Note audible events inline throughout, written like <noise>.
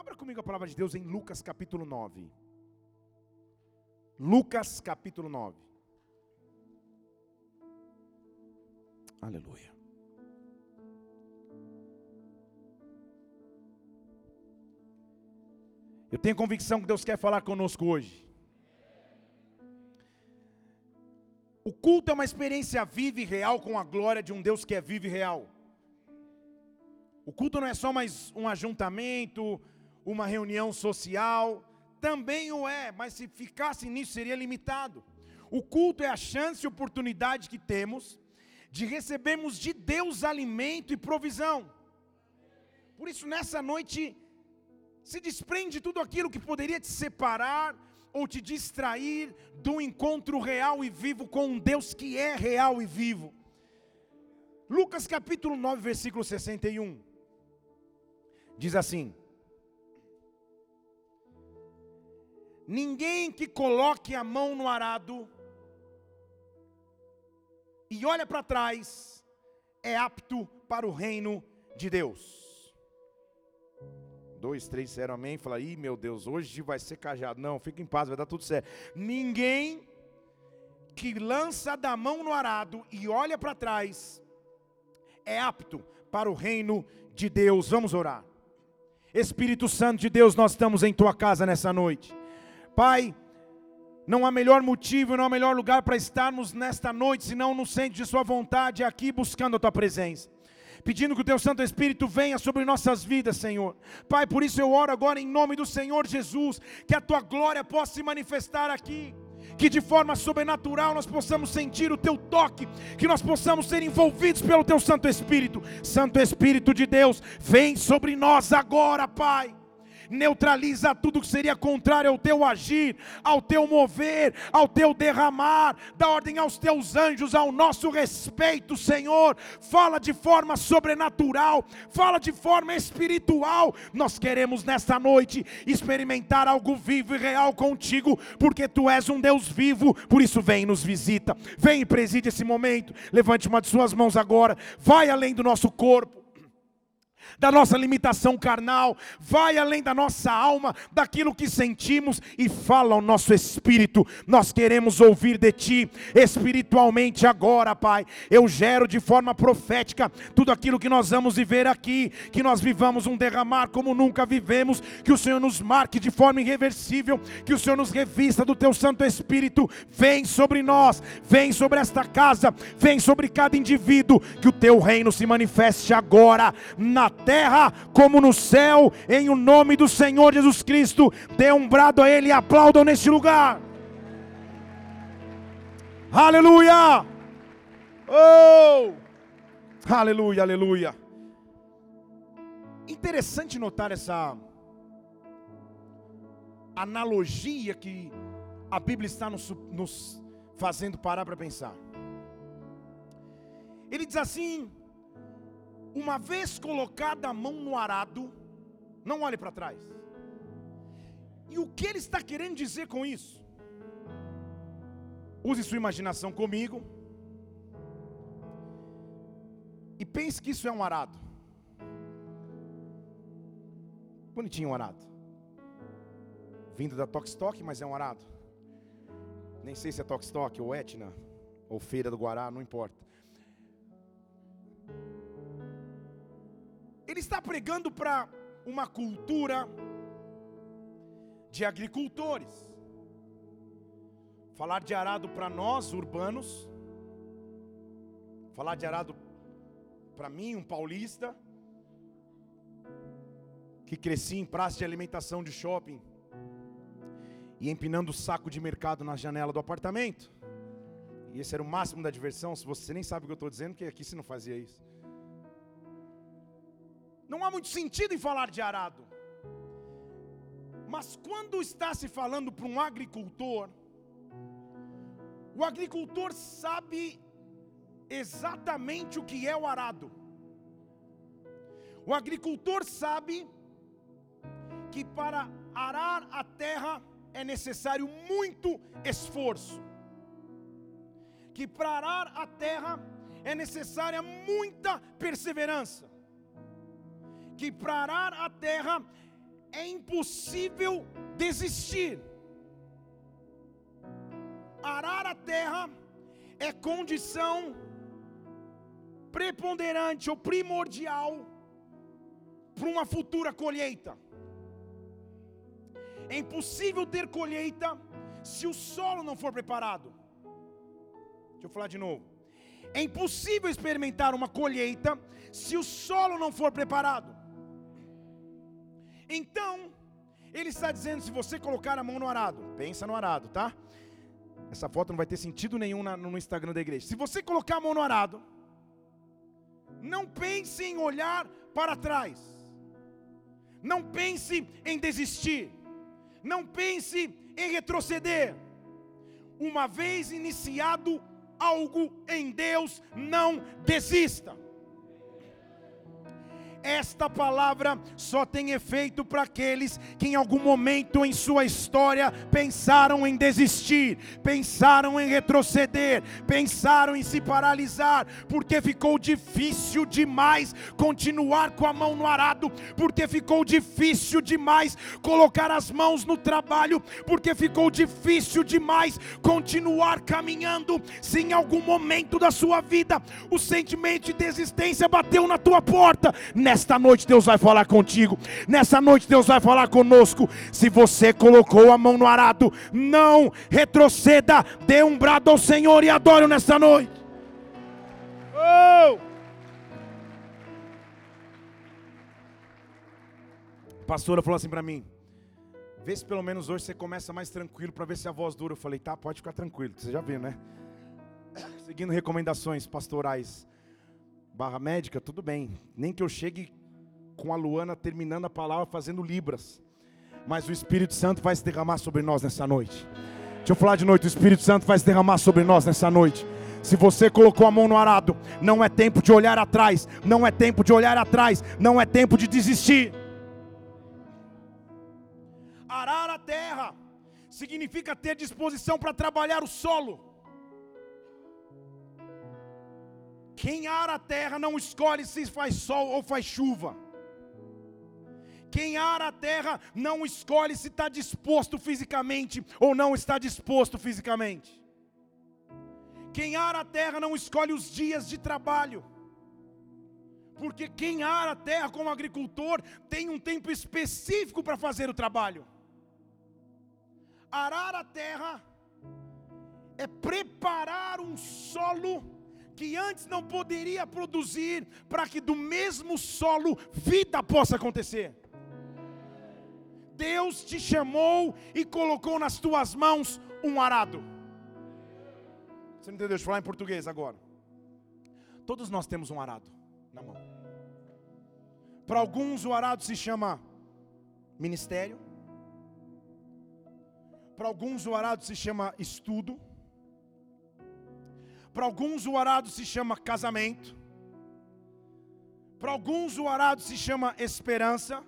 Abra comigo a palavra de Deus em Lucas capítulo 9. Lucas capítulo 9. Aleluia. Eu tenho convicção que Deus quer falar conosco hoje. O culto é uma experiência viva e real com a glória de um Deus que é vivo e real. O culto não é só mais um ajuntamento, uma reunião social, também o é, mas se ficasse nisso seria limitado. O culto é a chance e oportunidade que temos de recebermos de Deus alimento e provisão. Por isso, nessa noite, se desprende de tudo aquilo que poderia te separar ou te distrair do encontro real e vivo com um Deus que é real e vivo. Lucas capítulo 9, versículo 61. Diz assim: Ninguém que coloque a mão no arado e olha para trás é apto para o reino de Deus. Dois, três disseram amém. Fala, ih, meu Deus, hoje vai ser cajado. Não, fica em paz, vai dar tudo certo. Ninguém que lança da mão no arado e olha para trás é apto para o reino de Deus. Vamos orar. Espírito Santo de Deus, nós estamos em tua casa nessa noite. Pai, não há melhor motivo, não há melhor lugar para estarmos nesta noite, senão no centro de Sua vontade, aqui buscando a Tua presença. Pedindo que o Teu Santo Espírito venha sobre nossas vidas, Senhor. Pai, por isso eu oro agora em nome do Senhor Jesus, que a Tua glória possa se manifestar aqui que de forma sobrenatural nós possamos sentir o teu toque, que nós possamos ser envolvidos pelo teu Santo Espírito. Santo Espírito de Deus, vem sobre nós agora, Pai neutraliza tudo que seria contrário ao teu agir, ao teu mover, ao teu derramar, dá ordem aos teus anjos ao nosso respeito, Senhor. Fala de forma sobrenatural, fala de forma espiritual. Nós queremos nesta noite experimentar algo vivo e real contigo, porque tu és um Deus vivo, por isso vem e nos visita. Vem e preside esse momento. Levante uma de suas mãos agora, vai além do nosso corpo da nossa limitação carnal, vai além da nossa alma, daquilo que sentimos e fala ao nosso espírito. Nós queremos ouvir de Ti espiritualmente agora, Pai. Eu gero de forma profética tudo aquilo que nós vamos viver aqui, que nós vivamos um derramar como nunca vivemos, que o Senhor nos marque de forma irreversível, que o Senhor nos revista do Teu Santo Espírito. Vem sobre nós, vem sobre esta casa, vem sobre cada indivíduo, que o Teu reino se manifeste agora na terra como no céu, em o nome do Senhor Jesus Cristo. Dê um brado a Ele e aplaudam neste lugar. Aleluia! Oh! Aleluia, aleluia. Interessante notar essa analogia que a Bíblia está nos, nos fazendo parar para pensar. Ele diz assim: uma vez colocada a mão no arado, não olhe para trás. E o que ele está querendo dizer com isso? Use sua imaginação comigo. E pense que isso é um arado. Bonitinho um arado. Vindo da Tokstok, mas é um arado. Nem sei se é Tokstok ou Etna ou Feira do Guará, não importa. Ele está pregando para uma cultura de agricultores. Falar de arado para nós urbanos, falar de arado para mim, um paulista, que cresci em praça de alimentação de shopping e empinando o saco de mercado na janela do apartamento. E esse era o máximo da diversão. Se você nem sabe o que eu estou dizendo, que aqui se não fazia isso. Não há muito sentido em falar de arado. Mas quando está se falando para um agricultor, o agricultor sabe exatamente o que é o arado. O agricultor sabe que para arar a terra é necessário muito esforço. Que para arar a terra é necessária muita perseverança que para arar a terra é impossível desistir. Arar a terra é condição preponderante ou primordial para uma futura colheita. É impossível ter colheita se o solo não for preparado. Deixa eu falar de novo. É impossível experimentar uma colheita se o solo não for preparado. Então, ele está dizendo: se você colocar a mão no arado, pensa no arado, tá? Essa foto não vai ter sentido nenhum no Instagram da igreja. Se você colocar a mão no arado, não pense em olhar para trás. Não pense em desistir. Não pense em retroceder. Uma vez iniciado algo em Deus, não desista. Esta palavra só tem efeito para aqueles que em algum momento em sua história pensaram em desistir, pensaram em retroceder, pensaram em se paralisar, porque ficou difícil demais continuar com a mão no arado, porque ficou difícil demais colocar as mãos no trabalho, porque ficou difícil demais continuar caminhando. Se em algum momento da sua vida o sentimento de desistência bateu na tua porta, Nesta noite Deus vai falar contigo. Nessa noite Deus vai falar conosco. Se você colocou a mão no arado, não retroceda. Dê um brado ao Senhor e adore nesta noite. Oh! Pastora falou assim para mim: Vê se pelo menos hoje você começa mais tranquilo para ver se a voz dura. Eu falei: Tá, pode ficar tranquilo. Você já viu, né? <coughs> Seguindo recomendações pastorais barra médica, tudo bem. Nem que eu chegue com a Luana terminando a palavra fazendo libras. Mas o Espírito Santo vai se derramar sobre nós nessa noite. Deixa eu falar de noite, o Espírito Santo vai se derramar sobre nós nessa noite. Se você colocou a mão no arado, não é tempo de olhar atrás, não é tempo de olhar atrás, não é tempo de desistir. Arar a terra significa ter disposição para trabalhar o solo. Quem ara a terra não escolhe se faz sol ou faz chuva. Quem ara a terra não escolhe se está disposto fisicamente ou não está disposto fisicamente. Quem ara a terra não escolhe os dias de trabalho. Porque quem ara a terra como agricultor tem um tempo específico para fazer o trabalho. Arar a terra é preparar um solo que antes não poderia produzir, para que do mesmo solo vida possa acontecer. Deus te chamou e colocou nas tuas mãos um arado. Você não entendeu? Deixa eu falar em português agora. Todos nós temos um arado na mão. Para alguns o arado se chama ministério. Para alguns o arado se chama estudo. Para alguns o arado se chama casamento. Para alguns o arado se chama esperança.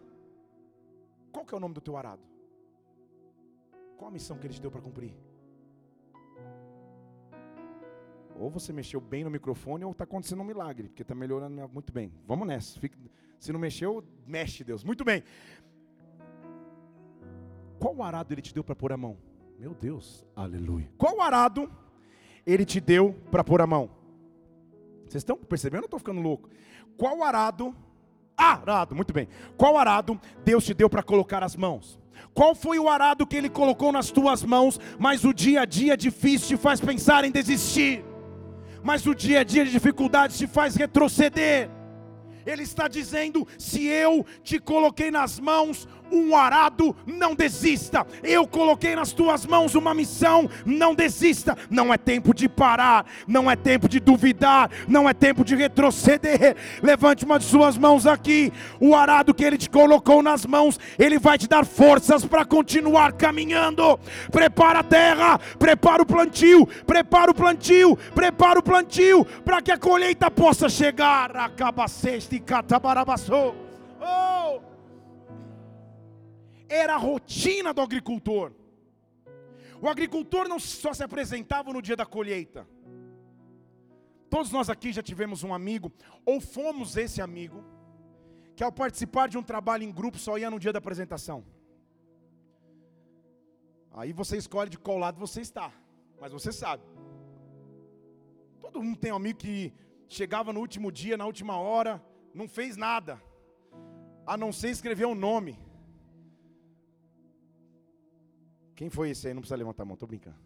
Qual que é o nome do teu arado? Qual a missão que ele te deu para cumprir? Ou você mexeu bem no microfone ou está acontecendo um milagre, porque está melhorando muito bem. Vamos nessa. se não mexeu, mexe Deus. Muito bem. Qual arado ele te deu para pôr a mão? Meu Deus, aleluia. Qual arado ele te deu para pôr a mão. Vocês estão percebendo? Eu estou ficando louco. Qual arado? Arado, muito bem. Qual arado Deus te deu para colocar as mãos? Qual foi o arado que Ele colocou nas tuas mãos, mas o dia a dia difícil te faz pensar em desistir, mas o dia a dia de dificuldades te faz retroceder? Ele está dizendo: se eu te coloquei nas mãos um arado, não desista. Eu coloquei nas tuas mãos uma missão, não desista. Não é tempo de parar, não é tempo de duvidar, não é tempo de retroceder. Levante uma de suas mãos aqui. O arado que ele te colocou nas mãos, ele vai te dar forças para continuar caminhando. Prepara a terra, prepara o plantio, prepara o plantio, prepara o plantio para que a colheita possa chegar. Acaba sexta e catabarabaçou. Oh! Era a rotina do agricultor. O agricultor não só se apresentava no dia da colheita. Todos nós aqui já tivemos um amigo, ou fomos esse amigo, que ao participar de um trabalho em grupo só ia no dia da apresentação. Aí você escolhe de qual lado você está, mas você sabe. Todo mundo tem um amigo que chegava no último dia, na última hora, não fez nada, a não ser escrever um nome. Quem foi esse aí? Não precisa levantar a mão, estou brincando.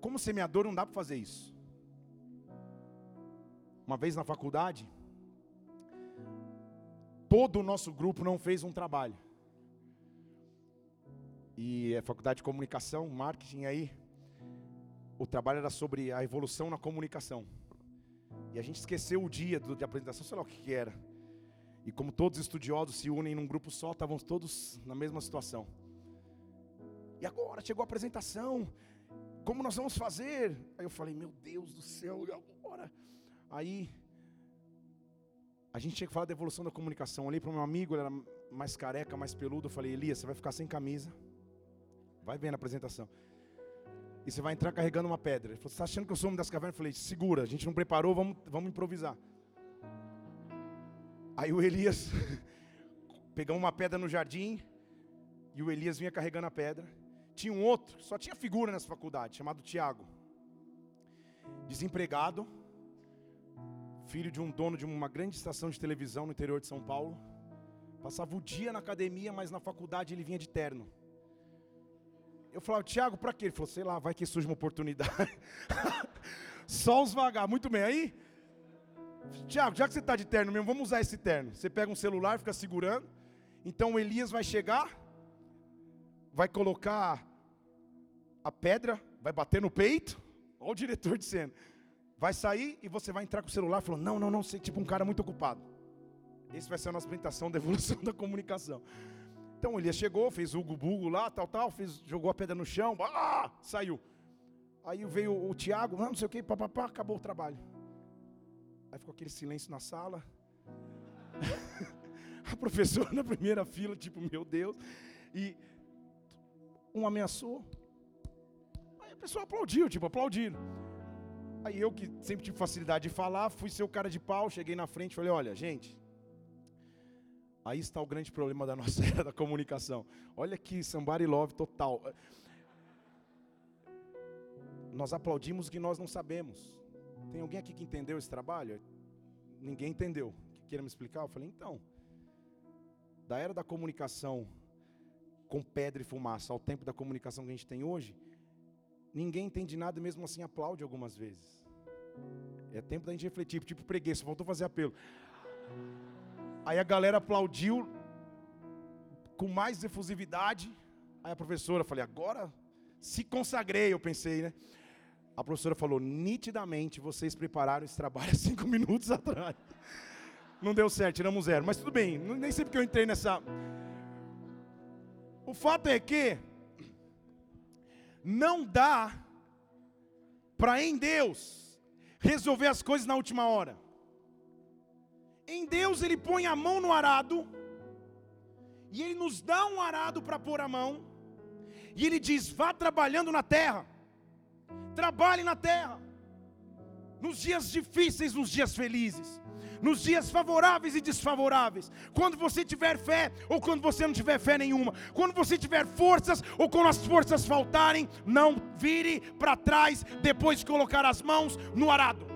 Como semeador não dá para fazer isso. Uma vez na faculdade, todo o nosso grupo não fez um trabalho. E a faculdade de comunicação, marketing aí, o trabalho era sobre a evolução na comunicação. E a gente esqueceu o dia de apresentação, sei lá o que, que era. E como todos os estudiosos se unem num grupo só, estavam todos na mesma situação. E agora chegou a apresentação. Como nós vamos fazer? Aí eu falei, meu Deus do céu, e agora? Aí a gente tinha que falar da evolução da comunicação. Olhei para o meu amigo, ele era mais careca, mais peludo. Eu falei, Elias, você vai ficar sem camisa. Vai ver na apresentação. E você vai entrar carregando uma pedra. Ele falou, você está achando que eu sou um das cavernas? Eu falei, segura, a gente não preparou, vamos, vamos improvisar. Aí o Elias <laughs> pegou uma pedra no jardim e o Elias vinha carregando a pedra. Tinha um outro, só tinha figura nessa faculdade, chamado Tiago. Desempregado, filho de um dono de uma grande estação de televisão no interior de São Paulo. Passava o dia na academia, mas na faculdade ele vinha de terno. Eu falava, Tiago, para quê? Ele falou, sei lá, vai que surge uma oportunidade. <laughs> Só os vagabundos. Muito bem, aí Tiago, já que você está de terno mesmo, vamos usar esse terno. Você pega um celular, fica segurando. Então Elias vai chegar, vai colocar a pedra, vai bater no peito. Olha o diretor dizendo. Vai sair e você vai entrar com o celular falando: Não, não, não, você é tipo um cara muito ocupado. Esse vai ser a nossa apresentação da evolução <laughs> da comunicação. Então Elias chegou, fez o bugo lá, tal, tal, fez, jogou a pedra no chão, ah, saiu. Aí veio o, o Tiago, não sei o que, papapá, acabou o trabalho. Aí ficou aquele silêncio na sala. <laughs> a professora na primeira fila, tipo, meu Deus. E um ameaçou. Aí a pessoa aplaudiu, tipo, aplaudiram. Aí eu, que sempre tive facilidade de falar, fui ser o cara de pau, cheguei na frente e falei, olha, gente, aí está o grande problema da <laughs> nossa era da comunicação. Olha que somebody love total. Nós aplaudimos o que nós não sabemos. Tem alguém aqui que entendeu esse trabalho? Ninguém entendeu. Queira me explicar? Eu falei, então. Da era da comunicação com pedra e fumaça ao tempo da comunicação que a gente tem hoje, ninguém entende nada e mesmo assim aplaude algumas vezes. É tempo da gente refletir, tipo preguiça, faltou fazer apelo. Aí a galera aplaudiu com mais efusividade. Aí a professora, falei, agora se consagrei, eu pensei, né? A professora falou: nitidamente vocês prepararam esse trabalho há cinco <laughs> minutos atrás. Não deu certo, tiramos zero. Mas tudo bem, nem sei porque eu entrei nessa. O fato é que não dá para em Deus resolver as coisas na última hora. Em Deus ele põe a mão no arado e ele nos dá um arado para pôr a mão e ele diz: vá trabalhando na terra. Trabalhe na terra. Nos dias difíceis, nos dias felizes. Nos dias favoráveis e desfavoráveis. Quando você tiver fé ou quando você não tiver fé nenhuma. Quando você tiver forças ou quando as forças faltarem. Não vire para trás depois de colocar as mãos no arado.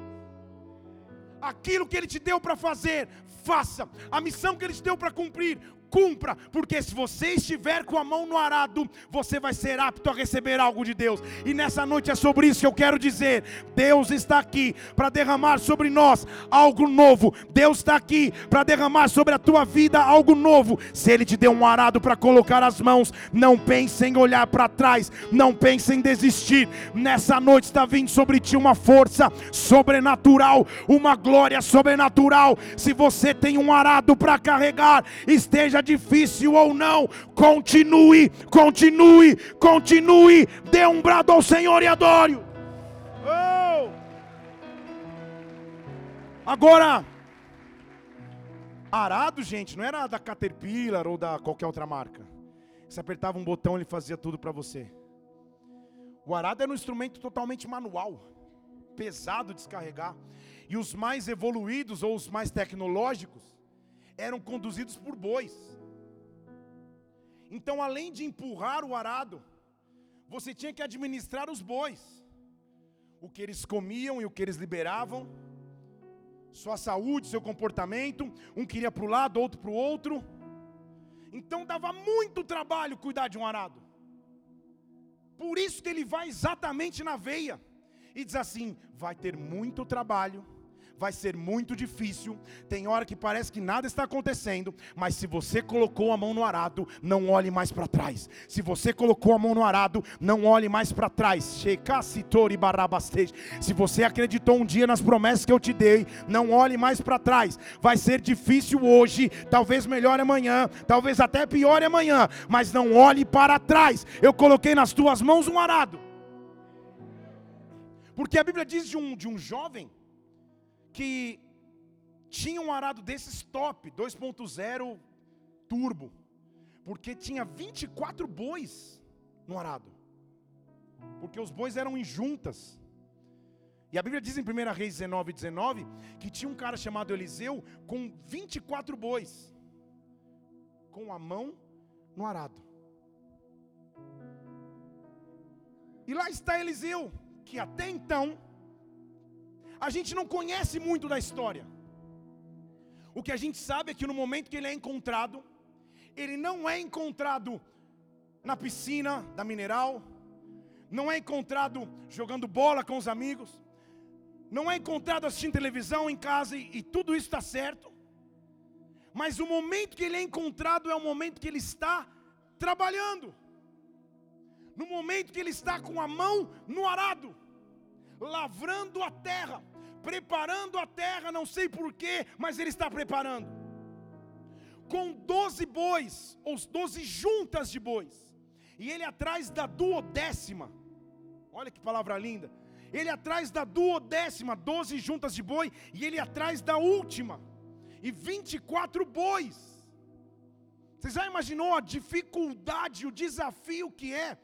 Aquilo que Ele te deu para fazer, faça. A missão que Ele te deu para cumprir, cumpra, porque se você estiver com a mão no arado, você vai ser apto a receber algo de Deus. E nessa noite é sobre isso que eu quero dizer. Deus está aqui para derramar sobre nós algo novo. Deus está aqui para derramar sobre a tua vida algo novo. Se Ele te deu um arado para colocar as mãos, não pense em olhar para trás, não pense em desistir. Nessa noite está vindo sobre ti uma força sobrenatural, uma glória sobrenatural. Se você tem um arado para carregar, esteja difícil ou não, continue, continue, continue, dê um brado ao Senhor e adore. Oh! Agora, arado, gente, não era da Caterpillar ou da qualquer outra marca. Você apertava um botão, ele fazia tudo para você. O arado era um instrumento totalmente manual, pesado de descarregar. E os mais evoluídos ou os mais tecnológicos eram conduzidos por bois. Então, além de empurrar o arado, você tinha que administrar os bois, o que eles comiam e o que eles liberavam, sua saúde, seu comportamento. Um queria para o lado, outro para o outro. Então dava muito trabalho cuidar de um arado. Por isso que ele vai exatamente na veia e diz assim: vai ter muito trabalho, vai ser muito difícil. Tem hora que parece que nada está acontecendo, mas se você colocou a mão no arado, não olhe mais para trás. Se você colocou a mão no arado, não olhe mais para trás. Se você acreditou um dia nas promessas que eu te dei, não olhe mais para trás. Vai ser difícil hoje, talvez melhor amanhã, talvez até pior amanhã, mas não olhe para trás. Eu coloquei nas tuas mãos um arado. Porque a Bíblia diz de um, de um jovem que tinha um arado desses top, 2.0 turbo, porque tinha 24 bois no arado, porque os bois eram em juntas. E a Bíblia diz em 1 Reis 19, 19, que tinha um cara chamado Eliseu com 24 bois, com a mão no arado. E lá está Eliseu, que até então a gente não conhece muito da história. O que a gente sabe é que no momento que ele é encontrado, ele não é encontrado na piscina da mineral, não é encontrado jogando bola com os amigos, não é encontrado assistindo televisão em casa e, e tudo isso está certo. Mas o momento que ele é encontrado é o momento que ele está trabalhando, no momento que ele está com a mão no arado, lavrando a terra preparando a terra, não sei porquê, mas ele está preparando. Com doze bois, ou doze juntas de bois, e ele atrás da duodécima, olha que palavra linda, ele atrás da duodécima, doze juntas de boi, e ele atrás da última, e vinte e quatro bois. Você já imaginou a dificuldade, o desafio que é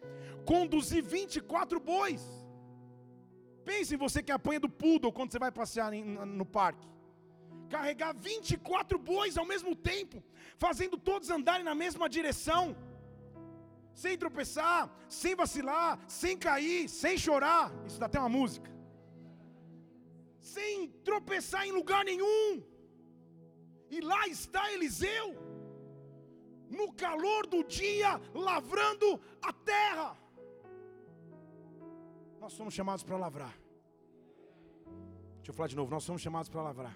conduzir 24 bois? Pense em você que apanha do poodle quando você vai passear no parque. Carregar 24 bois ao mesmo tempo, fazendo todos andarem na mesma direção, sem tropeçar, sem vacilar, sem cair, sem chorar. Isso dá até uma música. Sem tropeçar em lugar nenhum. E lá está Eliseu, no calor do dia, lavrando a terra. Nós somos chamados para lavrar. Deixa eu falar de novo, nós somos chamados para lavrar.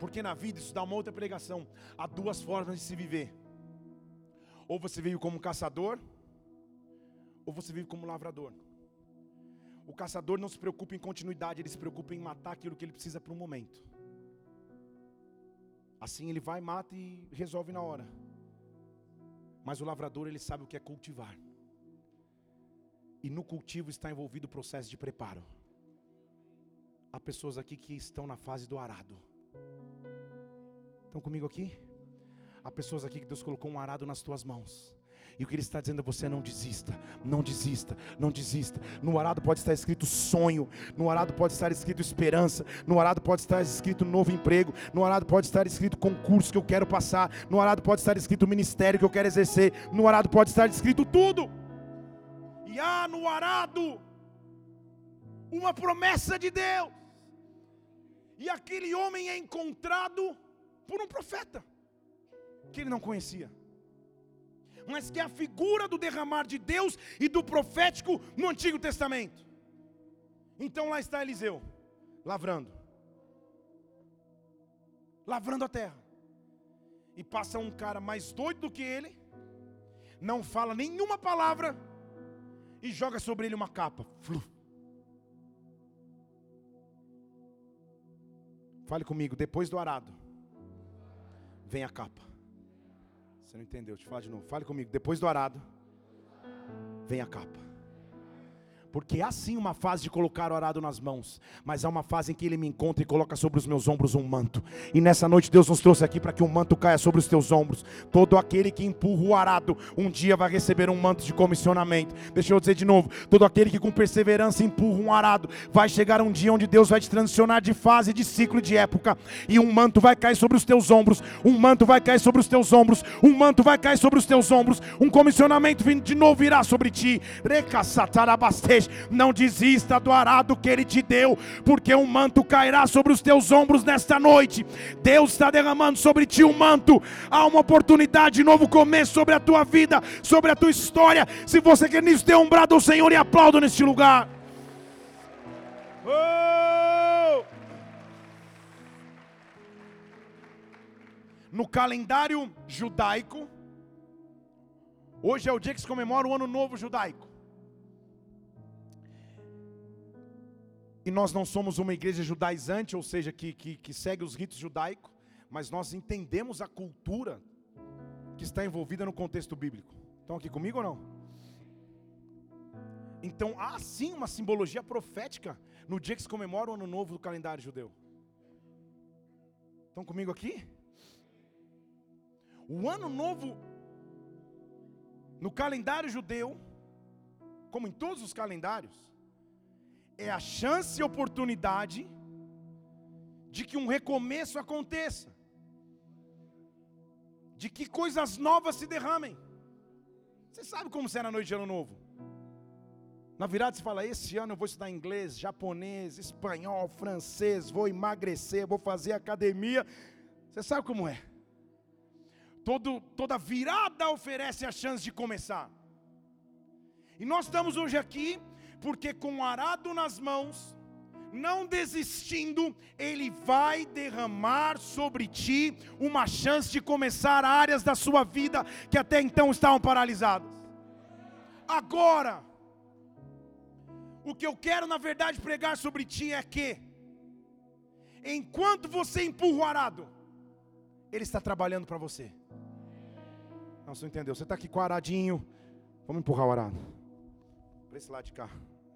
Porque na vida isso dá uma outra pregação. Há duas formas de se viver. Ou você vive como caçador, ou você vive como lavrador. O caçador não se preocupa em continuidade, ele se preocupa em matar aquilo que ele precisa para um momento. Assim ele vai, mata e resolve na hora. Mas o lavrador ele sabe o que é cultivar. E no cultivo está envolvido o processo de preparo. Há pessoas aqui que estão na fase do arado. Estão comigo aqui? Há pessoas aqui que Deus colocou um arado nas tuas mãos. E o que Ele está dizendo a você não desista, não desista, não desista. No arado pode estar escrito sonho, no arado pode estar escrito esperança, no arado pode estar escrito novo emprego, no arado pode estar escrito concurso que eu quero passar, no arado pode estar escrito ministério que eu quero exercer, no arado pode estar escrito tudo e há no arado uma promessa de Deus. E aquele homem é encontrado por um profeta que ele não conhecia, mas que é a figura do derramar de Deus e do profético no Antigo Testamento. Então lá está Eliseu, lavrando, lavrando a terra, e passa um cara mais doido do que ele, não fala nenhuma palavra, e joga sobre ele uma capa. Flu. Fale comigo, depois do arado, vem a capa. Você não entendeu? Deixa eu falar de novo. Fale comigo, depois do arado, vem a capa. Porque há sim uma fase de colocar o arado nas mãos, mas há uma fase em que ele me encontra e coloca sobre os meus ombros um manto. E nessa noite Deus nos trouxe aqui para que um manto caia sobre os teus ombros. Todo aquele que empurra o arado, um dia vai receber um manto de comissionamento. Deixa eu dizer de novo: todo aquele que com perseverança empurra um arado, vai chegar um dia onde Deus vai te transicionar de fase, de ciclo, de época, e um manto vai cair sobre os teus ombros, um manto vai cair sobre os teus ombros, um manto vai cair sobre os teus ombros, um comissionamento de novo virá sobre ti. Não desista do arado que Ele te deu, porque um manto cairá sobre os teus ombros nesta noite. Deus está derramando sobre ti um manto. Há uma oportunidade de novo começo sobre a tua vida, sobre a tua história. Se você quer nisso, dê um brado ao Senhor e aplaudo neste lugar. Oh! No calendário judaico, hoje é o dia que se comemora o ano novo judaico. E nós não somos uma igreja judaizante, ou seja, que, que, que segue os ritos judaicos, mas nós entendemos a cultura que está envolvida no contexto bíblico. Estão aqui comigo ou não? Então há sim uma simbologia profética no dia que se comemora o ano novo do calendário judeu. Estão comigo aqui? O ano novo no calendário judeu, como em todos os calendários, é a chance e oportunidade de que um recomeço aconteça, de que coisas novas se derramem. Você sabe como será a noite de ano novo? Na virada você fala: esse ano eu vou estudar inglês, japonês, espanhol, francês, vou emagrecer, vou fazer academia. Você sabe como é? Todo, toda virada oferece a chance de começar. E nós estamos hoje aqui porque com o arado nas mãos, não desistindo, Ele vai derramar sobre ti uma chance de começar áreas da sua vida que até então estavam paralisadas. Agora, o que eu quero na verdade pregar sobre ti é que, enquanto você empurra o arado, Ele está trabalhando para você. Não, você não entendeu? Você está aqui com o aradinho, vamos empurrar o arado. Para esse lado de cá.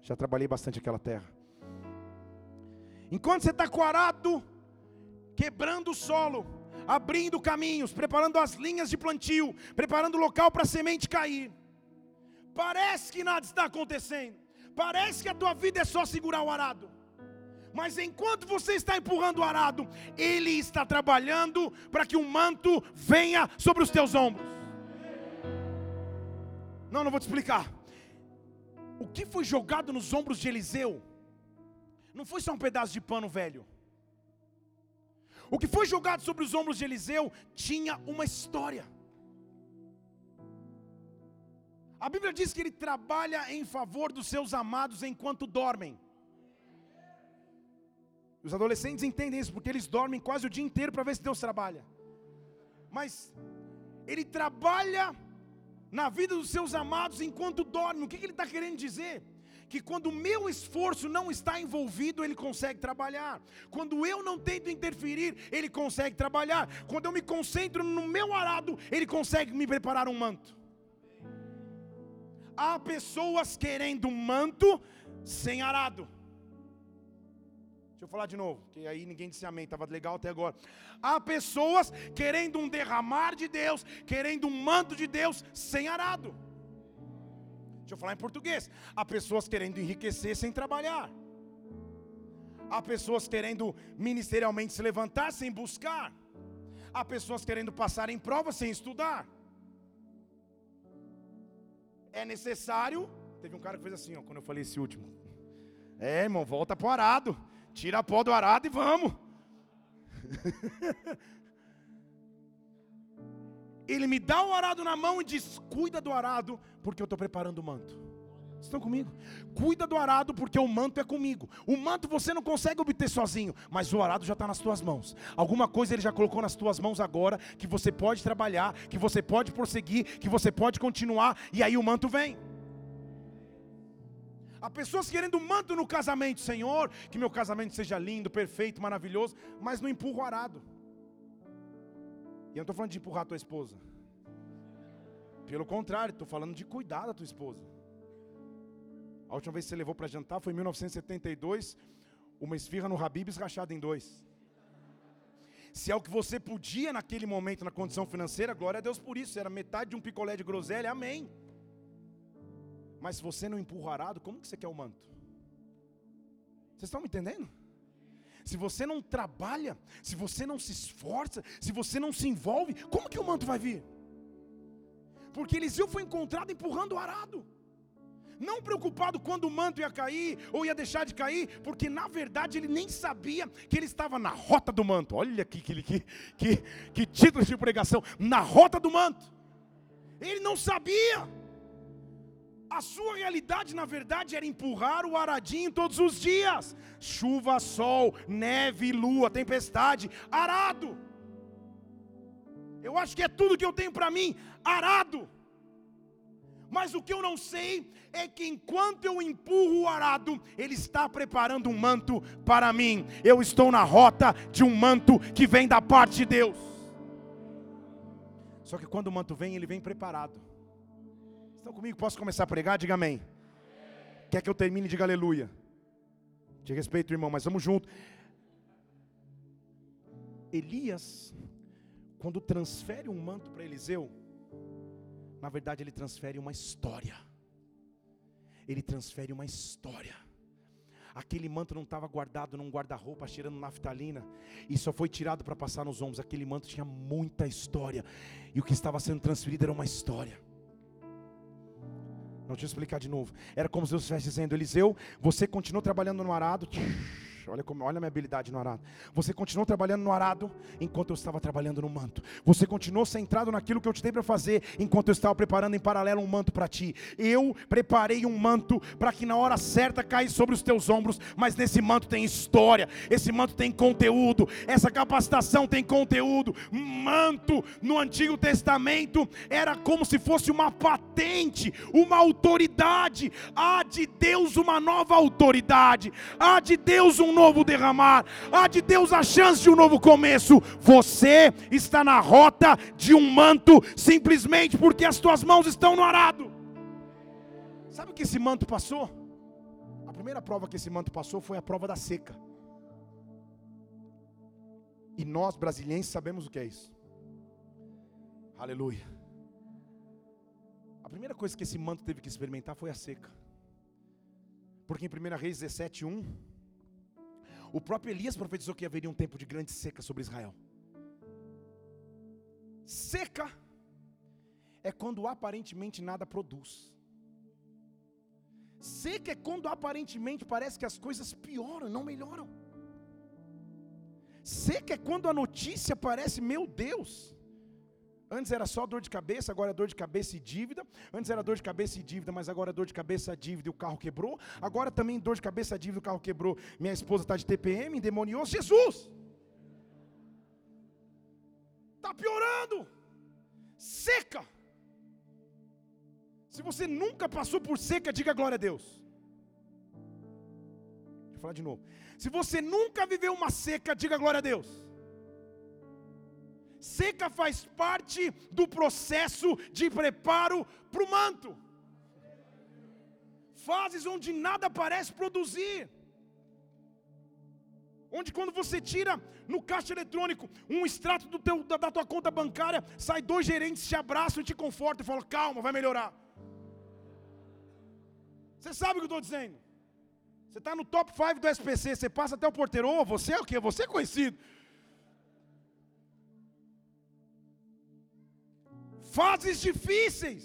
Já trabalhei bastante aquela terra. Enquanto você está com o arado, quebrando o solo, abrindo caminhos, preparando as linhas de plantio, preparando o local para a semente cair. Parece que nada está acontecendo. Parece que a tua vida é só segurar o arado. Mas enquanto você está empurrando o arado, ele está trabalhando para que o manto venha sobre os teus ombros. Não, não vou te explicar. O que foi jogado nos ombros de Eliseu não foi só um pedaço de pano velho. O que foi jogado sobre os ombros de Eliseu tinha uma história. A Bíblia diz que ele trabalha em favor dos seus amados enquanto dormem. Os adolescentes entendem isso porque eles dormem quase o dia inteiro para ver se Deus trabalha. Mas ele trabalha na vida dos seus amados enquanto dorme. O que, ele está querendo dizer? Que quando o meu esforço não está envolvido, ele consegue trabalhar. Quando eu não tento interferir, ele consegue trabalhar. Quando eu me concentro no meu arado, ele consegue me preparar um manto. Há pessoas querendo manto sem arado. Deixa eu falar de novo, que aí ninguém disse amém, estava legal até agora. Há pessoas querendo um derramar de Deus, querendo um manto de Deus sem arado. Deixa eu falar em português. Há pessoas querendo enriquecer sem trabalhar. Há pessoas querendo ministerialmente se levantar sem buscar. Há pessoas querendo passar em prova sem estudar. É necessário. Teve um cara que fez assim, ó, quando eu falei esse último. É, irmão, volta para o arado. Tira a pó do arado e vamos. <laughs> Ele me dá o arado na mão e diz: Cuida do arado, porque eu estou preparando o manto. Estão comigo? Cuida do arado, porque o manto é comigo. O manto você não consegue obter sozinho, mas o arado já está nas tuas mãos. Alguma coisa ele já colocou nas tuas mãos agora, que você pode trabalhar, que você pode prosseguir, que você pode continuar, e aí o manto vem. Há pessoas querendo manto no casamento, Senhor, que meu casamento seja lindo, perfeito, maravilhoso, mas não empurra o arado. E eu não estou falando de empurrar a tua esposa. Pelo contrário, estou falando de cuidar da tua esposa. A última vez que você levou para jantar foi em 1972, uma esfirra no Habib's rachada em dois. Se é o que você podia naquele momento na condição financeira, glória a Deus por isso. Era metade de um picolé de groselha, amém. Mas se você não empurra o arado, como que você quer o manto? Vocês estão me entendendo? Se você não trabalha, se você não se esforça, se você não se envolve, como que o manto vai vir? Porque Eliseu foi encontrado empurrando o arado não preocupado quando o manto ia cair ou ia deixar de cair, porque na verdade ele nem sabia que ele estava na rota do manto. Olha que, que, que, que, título de pregação: na rota do manto. Ele não sabia. A sua realidade, na verdade, era empurrar o aradinho todos os dias: chuva, sol, neve, lua, tempestade, arado. Eu acho que é tudo que eu tenho para mim: arado. Mas o que eu não sei é que enquanto eu empurro o arado, Ele está preparando um manto para mim. Eu estou na rota de um manto que vem da parte de Deus. Só que quando o manto vem, ele vem preparado. Estão comigo? Posso começar a pregar? Diga amém. Quer que eu termine? Diga aleluia. Te respeito, irmão, mas vamos junto. Elias, quando transfere um manto para Eliseu, na verdade, ele transfere uma história. Ele transfere uma história. Aquele manto não estava guardado num guarda-roupa cheirando naftalina e só foi tirado para passar nos ombros. Aquele manto tinha muita história e o que estava sendo transferido era uma história. Não te explicar de novo. Era como se Deus estivesse dizendo: Eliseu, você continuou trabalhando no arado. Olha, como, olha a minha habilidade no arado. Você continuou trabalhando no arado enquanto eu estava trabalhando no manto. Você continuou centrado naquilo que eu te dei para fazer enquanto eu estava preparando em paralelo um manto para ti. Eu preparei um manto para que na hora certa caia sobre os teus ombros, mas nesse manto tem história, esse manto tem conteúdo, essa capacitação tem conteúdo. Manto no Antigo Testamento era como se fosse uma patente, uma autoridade. Há de Deus uma nova autoridade, há de Deus um novo derramar, há de Deus a chance de um novo começo. Você está na rota de um manto simplesmente porque as tuas mãos estão no arado. Sabe o que esse manto passou? A primeira prova que esse manto passou foi a prova da seca. E nós brasileiros sabemos o que é isso. Aleluia. A primeira coisa que esse manto teve que experimentar foi a seca. Porque em 1 Reis 17, 1 o próprio Elias profetizou que haveria um tempo de grande seca sobre Israel. Seca é quando aparentemente nada produz. Seca é quando aparentemente parece que as coisas pioram, não melhoram. Seca é quando a notícia parece, meu Deus, Antes era só dor de cabeça, agora é dor de cabeça e dívida. Antes era dor de cabeça e dívida, mas agora é dor de cabeça, dívida e o carro quebrou. Agora também dor de cabeça, dívida e o carro quebrou. Minha esposa está de TPM, endemoniou. Jesus! Está piorando. Seca. Se você nunca passou por seca, diga glória a Deus. Eu falar de novo. Se você nunca viveu uma seca, diga glória a Deus. Seca faz parte do processo de preparo para o manto. Fases onde nada parece produzir. Onde quando você tira no caixa eletrônico um extrato do teu, da, da tua conta bancária, sai dois gerentes, te abraçam e te confortam e falam, calma, vai melhorar. Você sabe o que eu estou dizendo? Você está no top 5 do SPC, você passa até o porteiro, oh, você é o quê? Você é conhecido. Fases difíceis.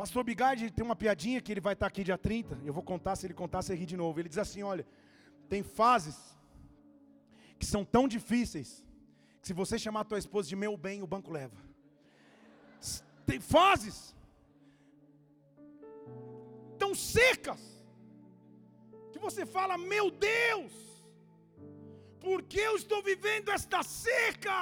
Pastor Bigard tem uma piadinha que ele vai estar aqui dia 30. Eu vou contar, se ele contar, você ri de novo. Ele diz assim: olha, tem fases que são tão difíceis que se você chamar a tua esposa de meu bem, o banco leva. Tem fases tão secas que você fala, meu Deus, por que eu estou vivendo esta seca?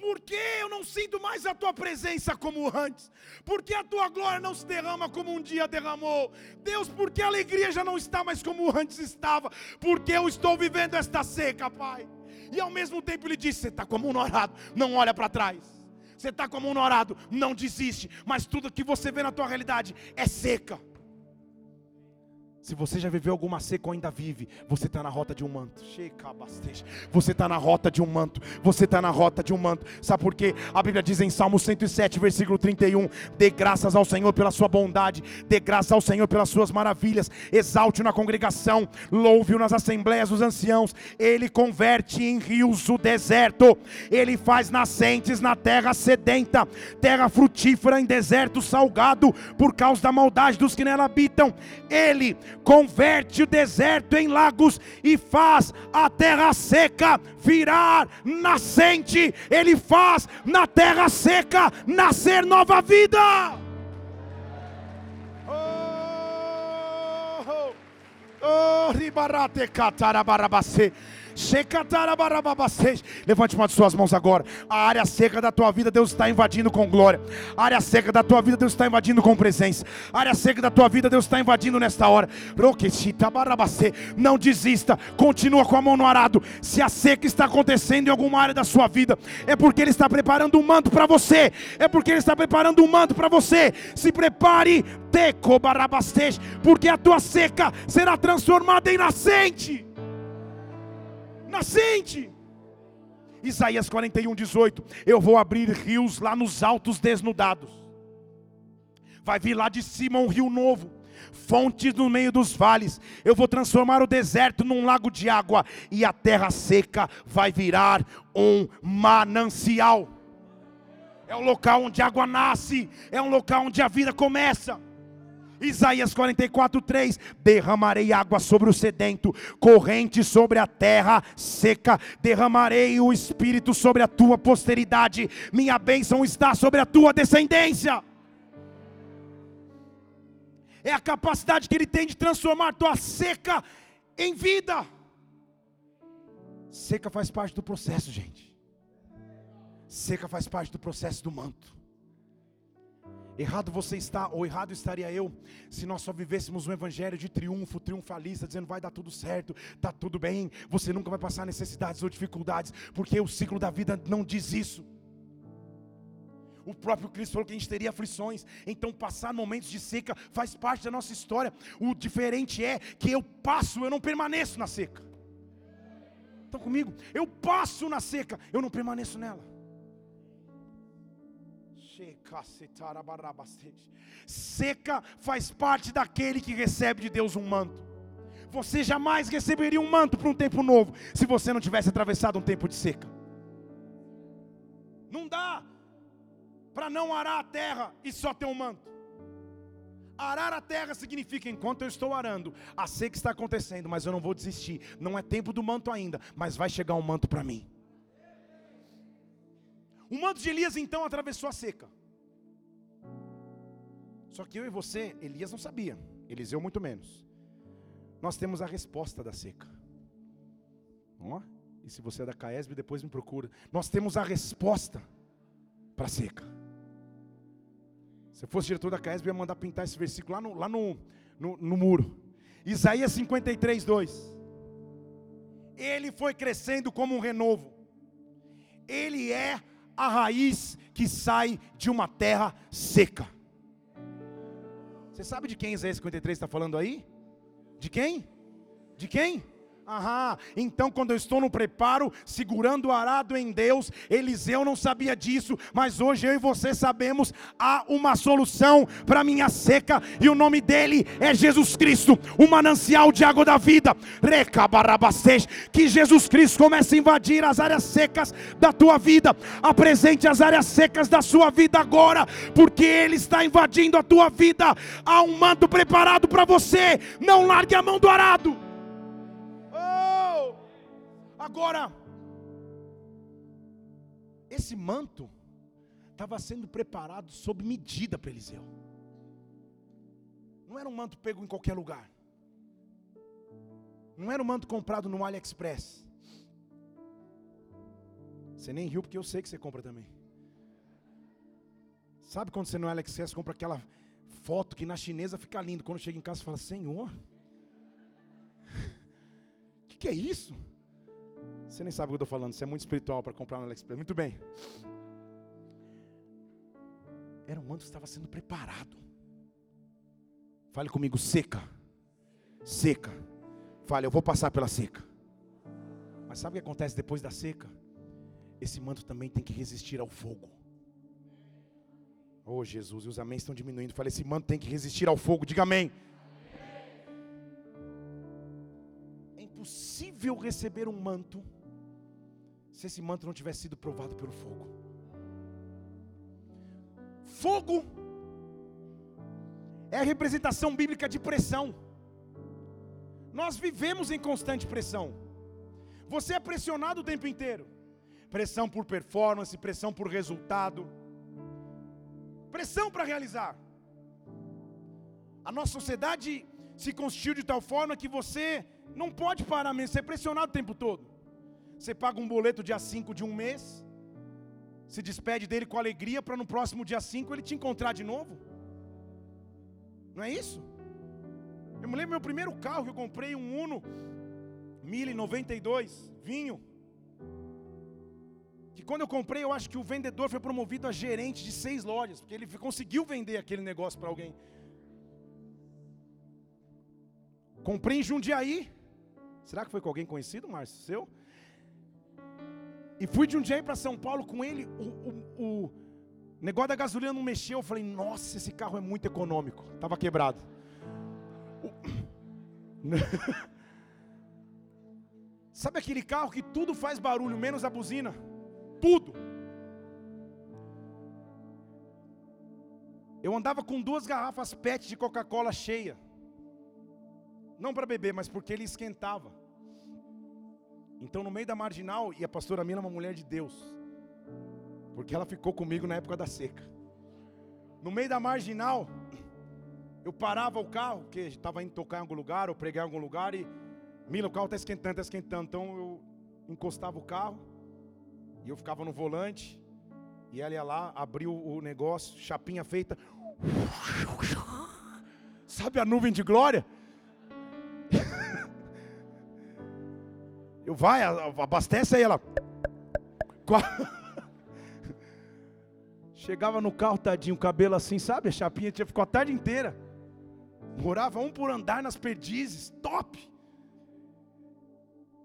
Porque eu não sinto mais a tua presença como antes? Porque a tua glória não se derrama como um dia derramou? Deus, porque a alegria já não está mais como antes estava? Porque eu estou vivendo esta seca, Pai. E ao mesmo tempo ele disse: Você está como um orado, não olha para trás. Você está como um orado, não desiste. Mas tudo que você vê na tua realidade é seca. Se você já viveu alguma seca ou ainda vive, você está na rota de um manto. Você está na rota de um manto. Você está na rota de um manto. Sabe por quê? A Bíblia diz em Salmo 107, versículo 31: Dê graças ao Senhor pela sua bondade, dê graças ao Senhor pelas suas maravilhas, exalte-o na congregação, louve-o nas assembleias dos anciãos. Ele converte em rios o deserto, ele faz nascentes na terra sedenta, terra frutífera em deserto salgado, por causa da maldade dos que nela habitam. Ele converte o deserto em lagos e faz a terra seca virar nascente. Ele faz na terra seca nascer nova vida. Oh, oh, oh, Levante uma de suas mãos agora. A área seca da tua vida, Deus está invadindo com glória. A área seca da tua vida, Deus está invadindo com presença. A área seca da tua vida, Deus está invadindo nesta hora. Não desista, continua com a mão no arado. Se a seca está acontecendo em alguma área da sua vida, é porque Ele está preparando um manto para você. É porque Ele está preparando um manto para você. Se prepare, porque a tua seca será transformada em nascente nascente. Isaías 41, 18: Eu vou abrir rios lá nos altos desnudados. Vai vir lá de cima um rio novo, fontes no meio dos vales. Eu vou transformar o deserto num lago de água, e a terra seca vai virar um manancial. É o local onde a água nasce, é um local onde a vida começa. Isaías 44, 3: Derramarei água sobre o sedento, corrente sobre a terra seca, derramarei o espírito sobre a tua posteridade, minha bênção está sobre a tua descendência. É a capacidade que ele tem de transformar tua seca em vida. Seca faz parte do processo, gente. Seca faz parte do processo do manto. Errado você está, ou errado estaria eu, se nós só vivêssemos um evangelho de triunfo, triunfalista, dizendo vai dar tudo certo, está tudo bem, você nunca vai passar necessidades ou dificuldades, porque o ciclo da vida não diz isso. O próprio Cristo falou que a gente teria aflições, então passar momentos de seca faz parte da nossa história. O diferente é que eu passo, eu não permaneço na seca. Estão comigo? Eu passo na seca, eu não permaneço nela. Seca faz parte daquele que recebe de Deus um manto. Você jamais receberia um manto para um tempo novo se você não tivesse atravessado um tempo de seca. Não dá para não arar a terra e só ter um manto. Arar a terra significa enquanto eu estou arando, a seca está acontecendo, mas eu não vou desistir. Não é tempo do manto ainda, mas vai chegar um manto para mim. O manto de Elias então atravessou a seca. Só que eu e você, Elias não sabia, Eliseu muito menos. Nós temos a resposta da seca. Ó, e se você é da Caesb, depois me procura. Nós temos a resposta para a seca. Se eu fosse diretor da Caesb, ia mandar pintar esse versículo lá no, lá no, no, no muro. Isaías 53, 2. Ele foi crescendo como um renovo. Ele é a raiz que sai de uma terra seca. Você sabe de quem Isaías 53 está falando aí? De quem? De quem? Aham, então quando eu estou no preparo, segurando o arado em Deus, Eliseu não sabia disso, mas hoje eu e você sabemos, há uma solução para minha seca, e o nome dele é Jesus Cristo, o manancial de água da vida. Que Jesus Cristo comece a invadir as áreas secas da tua vida, apresente as áreas secas da sua vida agora, porque Ele está invadindo a tua vida. Há um manto preparado para você, não largue a mão do arado. Agora, esse manto estava sendo preparado sob medida para Eliseu. Não era um manto pego em qualquer lugar. Não era um manto comprado no AliExpress. Você nem riu porque eu sei que você compra também. Sabe quando você no AliExpress compra aquela foto que na chinesa fica lindo, quando chega em casa fala: "Senhor, o <laughs> que, que é isso?" Você nem sabe o que eu estou falando, você é muito espiritual para comprar no AliExpress. Muito bem. Era um manto que estava sendo preparado. Fale comigo, seca. seca. Fale, eu vou passar pela seca. Mas sabe o que acontece depois da seca? Esse manto também tem que resistir ao fogo. Oh Jesus, e os amém estão diminuindo. Fale, esse manto tem que resistir ao fogo. Diga amém. É impossível receber um manto se esse manto não tivesse sido provado pelo fogo. Fogo é a representação bíblica de pressão. Nós vivemos em constante pressão. Você é pressionado o tempo inteiro. Pressão por performance, pressão por resultado, pressão para realizar. A nossa sociedade se constituiu de tal forma que você não pode parar mesmo, você é pressionado o tempo todo. Você paga um boleto dia 5 de um mês, se despede dele com alegria para no próximo dia 5 ele te encontrar de novo. Não é isso? Eu me lembro meu primeiro carro que eu comprei, um Uno 1092, vinho. Que quando eu comprei, eu acho que o vendedor foi promovido a gerente de seis lojas, porque ele conseguiu vender aquele negócio para alguém. Comprei em Jundiaí. Será que foi com alguém conhecido, Márcio? Seu? E fui de Jundiaí para São Paulo com ele. O, o, o negócio da gasolina não mexeu. Eu falei, nossa, esse carro é muito econômico. Estava quebrado. <laughs> Sabe aquele carro que tudo faz barulho, menos a buzina? Tudo. Eu andava com duas garrafas PET de Coca-Cola cheia. Não para beber, mas porque ele esquentava. Então, no meio da marginal, e a pastora Mina é uma mulher de Deus, porque ela ficou comigo na época da seca. No meio da marginal, eu parava o carro, que estava indo tocar em algum lugar, ou pregar em algum lugar, e Mila, o carro está esquentando, está esquentando. Então eu encostava o carro, e eu ficava no volante, e ela ia lá, abriu o negócio, chapinha feita. <laughs> Sabe a nuvem de glória? Eu vai, abastece aí ela. <laughs> Chegava no carro, tadinho, cabelo assim, sabe? A chapinha tinha ficou a tarde inteira. Morava um por andar nas perdizes, top.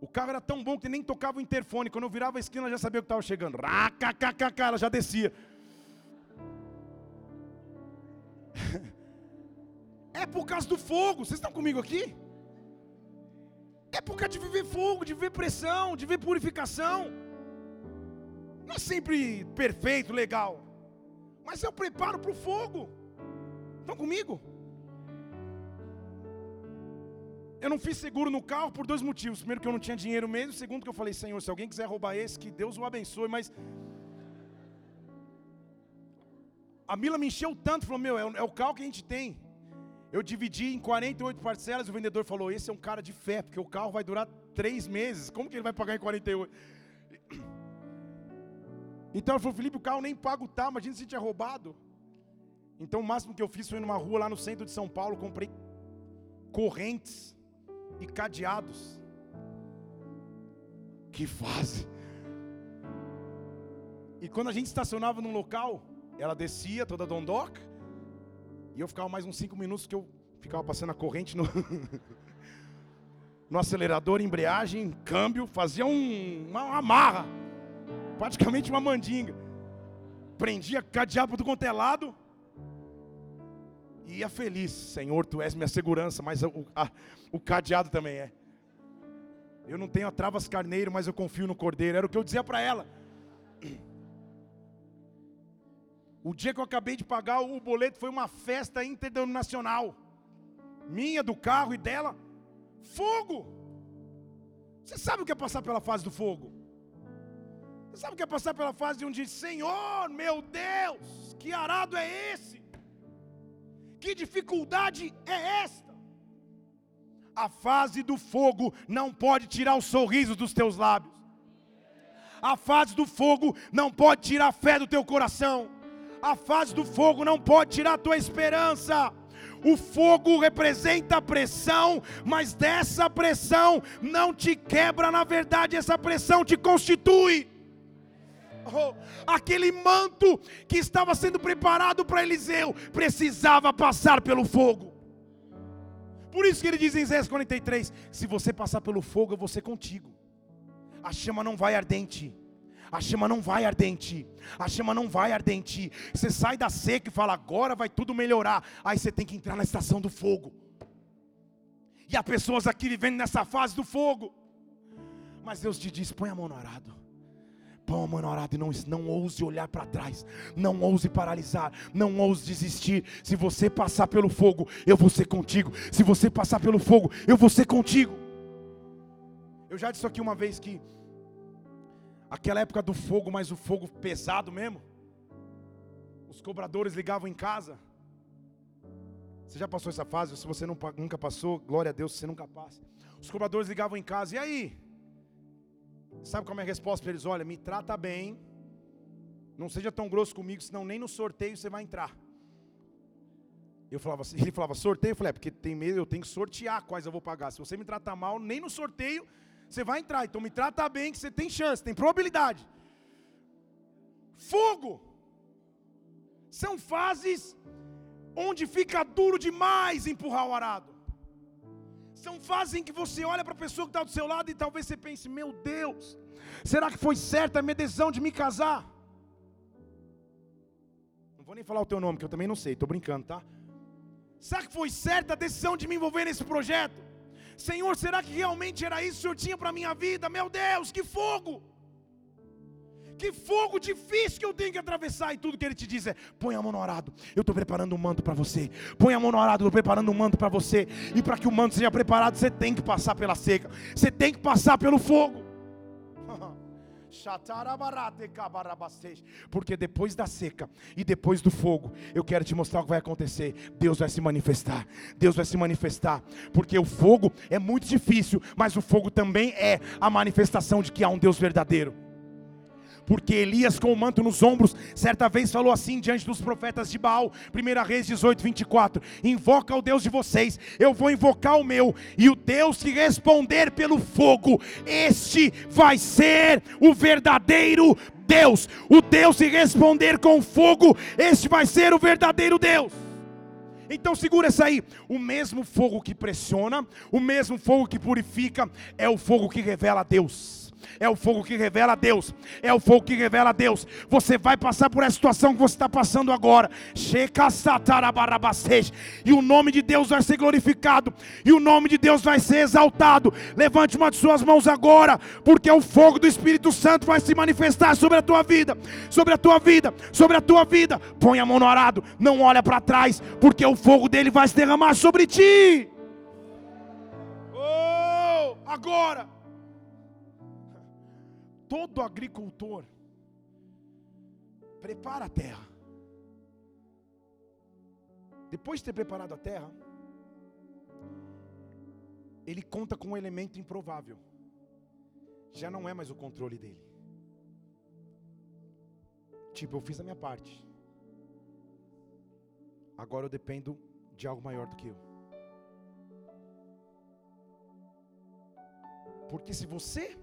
O carro era tão bom que nem tocava o interfone. Quando eu virava a esquina, ela já sabia que estava chegando. Racacacacá, ela já descia. <laughs> É por causa do fogo. Vocês estão comigo aqui? É por causa de viver fogo, de viver pressão, de viver purificação. Não é sempre perfeito, legal. Mas eu preparo para o fogo. Estão comigo? Eu não fiz seguro no carro por dois motivos. Primeiro, que eu não tinha dinheiro mesmo. Segundo, que eu falei, Senhor, se alguém quiser roubar esse, que Deus o abençoe. Mas a Mila me encheu tanto, falou: Meu, é o, é o carro que a gente tem. Eu dividi em 48 parcelas. O vendedor falou: Esse é um cara de fé, porque o carro vai durar três meses. Como que ele vai pagar em 48? <clears throat> Então ele falou: Felipe, o carro nem paga o tal. Imagina se tinha roubado. Então o máximo que eu fiz foi numa rua lá no centro de São Paulo. Comprei correntes e cadeados. Que fase! E quando a gente estacionava num local, ela descia toda dondoca, e eu ficava mais uns cinco minutos que eu ficava passando a corrente no, <laughs> no acelerador, embreagem, câmbio, fazia um, uma, uma praticamente uma mandinga. Prendia cadeado do quanto é e ia feliz, Senhor, Tu és minha segurança, mas o, a, o cadeado também é. Eu não tenho a travas carneiro, mas eu confio no cordeiro. Era o que eu dizia para ela. O dia que eu acabei de pagar o boleto foi uma festa interdenominacional. Minha, do carro e dela. Fogo! Você sabe o que é passar pela fase do fogo? Você sabe o que é passar pela fase de um dia, Senhor, meu Deus, que arado é esse? Que dificuldade é esta? A fase do fogo não pode tirar o sorriso dos teus lábios. A fase do fogo não pode tirar a fé do teu coração. A fase do fogo não pode tirar a tua esperança. O fogo representa pressão, mas dessa pressão não te quebra, na verdade, essa pressão te constitui. Oh, aquele manto que estava sendo preparado para Eliseu precisava passar pelo fogo. Por isso que ele diz em Isaías 43: se você passar pelo fogo, eu vou ser contigo. A chama não vai ardente. A chama não vai ardente. A chama não vai ardente. Você sai da seca e fala, agora vai tudo melhorar. Aí você tem que entrar na estação do fogo. E há pessoas aqui vivendo nessa fase do fogo. Mas Deus te diz: põe a mão no arado. Põe a mão no arado e não, não ouse olhar para trás. Não ouse paralisar. Não ouse desistir. Se você passar pelo fogo, eu vou ser contigo. Se você passar pelo fogo, eu vou ser contigo. Eu já disse aqui uma vez que aquela época do fogo, mas o fogo pesado mesmo. Os cobradores ligavam em casa. Você já passou essa fase? Se você não, nunca passou, glória a Deus, você nunca passa. Os cobradores ligavam em casa, e aí? Sabe como é a resposta para eles? Olha, me trata bem, não seja tão grosso comigo, senão nem no sorteio você vai entrar. Eu falava assim, <laughs> ele falava, sorteio? Eu falei, é porque tem medo, eu tenho que sortear quais eu vou pagar. Se você me tratar mal, nem no sorteio você vai entrar. Então me trata bem que você tem chance, tem probabilidade. Fogo. São fases onde fica duro demais empurrar o arado. São fases em que você olha para a pessoa que está do seu lado e talvez você pense: meu Deus, será que foi certa a minha decisão de me casar? Não vou nem falar o teu nome, que eu também não sei, estou brincando, tá? Será que foi certa a decisão de me envolver nesse projeto? Senhor, será que realmente era isso que o Senhor tinha para a minha vida? Meu Deus, que fogo! Que fogo difícil que eu tenho que atravessar. E tudo que ele te diz é: põe a mão no arado. Eu estou preparando um manto para você. Põe a mão no arado, eu estou preparando um manto para você. E para que o manto seja preparado, você tem que passar pela seca. Você tem que passar pelo fogo. Porque depois da seca e depois do fogo, eu quero te mostrar o que vai acontecer. Deus vai se manifestar. Deus vai se manifestar. Porque o fogo é muito difícil, mas o fogo também é a manifestação de que há um Deus verdadeiro porque Elias com o manto nos ombros, certa vez falou assim diante dos profetas de Baal, 1 Reis 18, 24: Invoca o Deus de vocês, eu vou invocar o meu, e o Deus que responder pelo fogo, este vai ser o verdadeiro Deus. O Deus que responder com fogo, este vai ser o verdadeiro Deus. Então segura essa aí. O mesmo fogo que pressiona, o mesmo fogo que purifica, é o fogo que revela a Deus é o fogo que revela a Deus, é o fogo que revela a Deus. Você vai passar por essa situação que você está passando agora, e o nome de Deus vai ser glorificado, e o nome de Deus vai ser exaltado. Levante uma de suas mãos agora, porque o fogo do Espírito Santo vai se manifestar sobre a tua vida, sobre a tua vida, sobre a tua vida. Põe a mão no arado, não olha para trás, porque o fogo dele vai se derramar sobre ti. Oh, agora todo agricultor prepara a terra. Depois de ter preparado a terra, ele conta com um elemento improvável. Já não é mais o controle dele. Tipo, eu fiz a minha parte. Agora eu dependo de algo maior do que eu. Porque se você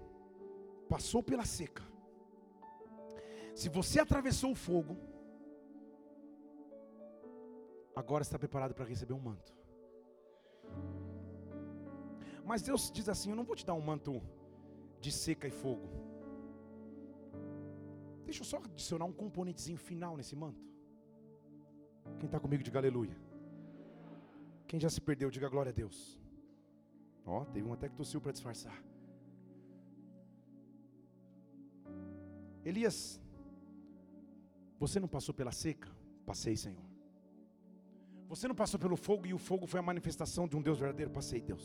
passou pela seca, se você atravessou o fogo, agora está preparado para receber um manto. Mas Deus diz assim: Eu não vou te dar um manto de seca e fogo. Deixa eu só adicionar um componentezinho final nesse manto. Quem está comigo, diga aleluia. Quem já se perdeu, diga glória a Deus. Ó, teve um até que tossiu para disfarçar. Elias, você não passou pela seca? Passei, Senhor. Você não passou pelo fogo e o fogo foi a manifestação de um Deus verdadeiro? Passei, Deus.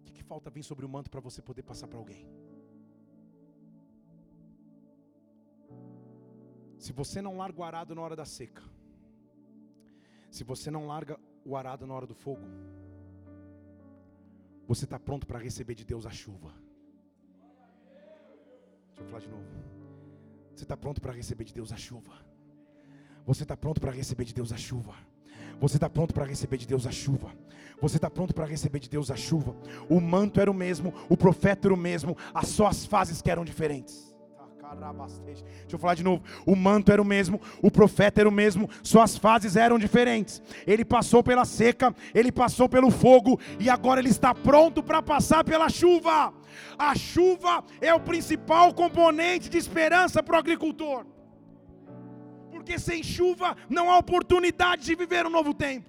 O que, que falta vir sobre o manto para você poder passar para alguém? Se você não larga o arado na hora da seca, se você não larga o arado na hora do fogo, você está pronto para receber de Deus a chuva. Deixa eu falar de novo. Você está pronto para receber de Deus a chuva? Você está pronto para receber de Deus a chuva? Você está pronto para receber de Deus a chuva? Você está pronto para receber de Deus a chuva? O manto era o mesmo, o profeta era o mesmo, as só as fases que eram diferentes. Deixa eu falar de novo. O manto era o mesmo, o profeta era o mesmo, suas fases eram diferentes. Ele passou pela seca, ele passou pelo fogo e agora ele está pronto para passar pela chuva. A chuva é o principal componente de esperança para o agricultor. Porque sem chuva não há oportunidade de viver um novo tempo.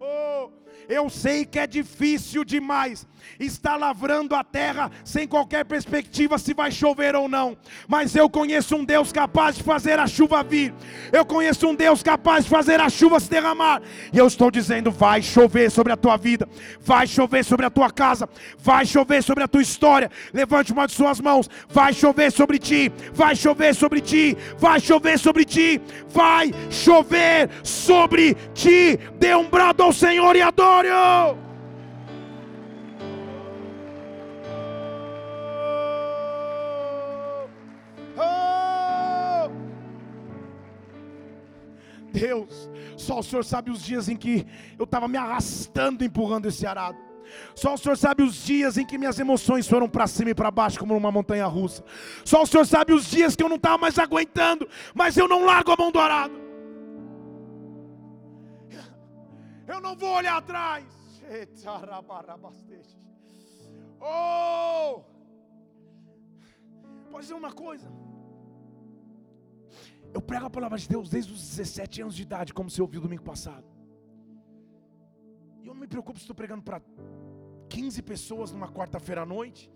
Oh, eu sei que é difícil demais estar lavrando a terra sem qualquer perspectiva se vai chover ou não. Mas eu conheço um Deus capaz de fazer a chuva vir. Eu conheço um Deus capaz de fazer a chuva se derramar. E eu estou dizendo: vai chover sobre a tua vida, vai chover sobre a tua casa, vai chover sobre a tua história. Levante uma de suas mãos, vai chover sobre ti, vai chover sobre ti, vai chover sobre ti, vai chover sobre ti. Dê um brado ao Senhor e adore-o. Oh! Deus, só o Senhor sabe os dias em que eu estava me arrastando, empurrando esse arado. Só o Senhor sabe os dias em que minhas emoções foram para cima e para baixo, como numa montanha russa. Só o Senhor sabe os dias que eu não estava mais aguentando, mas eu não largo a mão do arado. Eu não vou olhar atrás. Oh! Pode dizer uma coisa. Eu prego a palavra de Deus desde os 17 anos de idade, como você ouviu domingo passado. E eu não me preocupo se estou pregando para 15 pessoas numa quarta-feira à noite,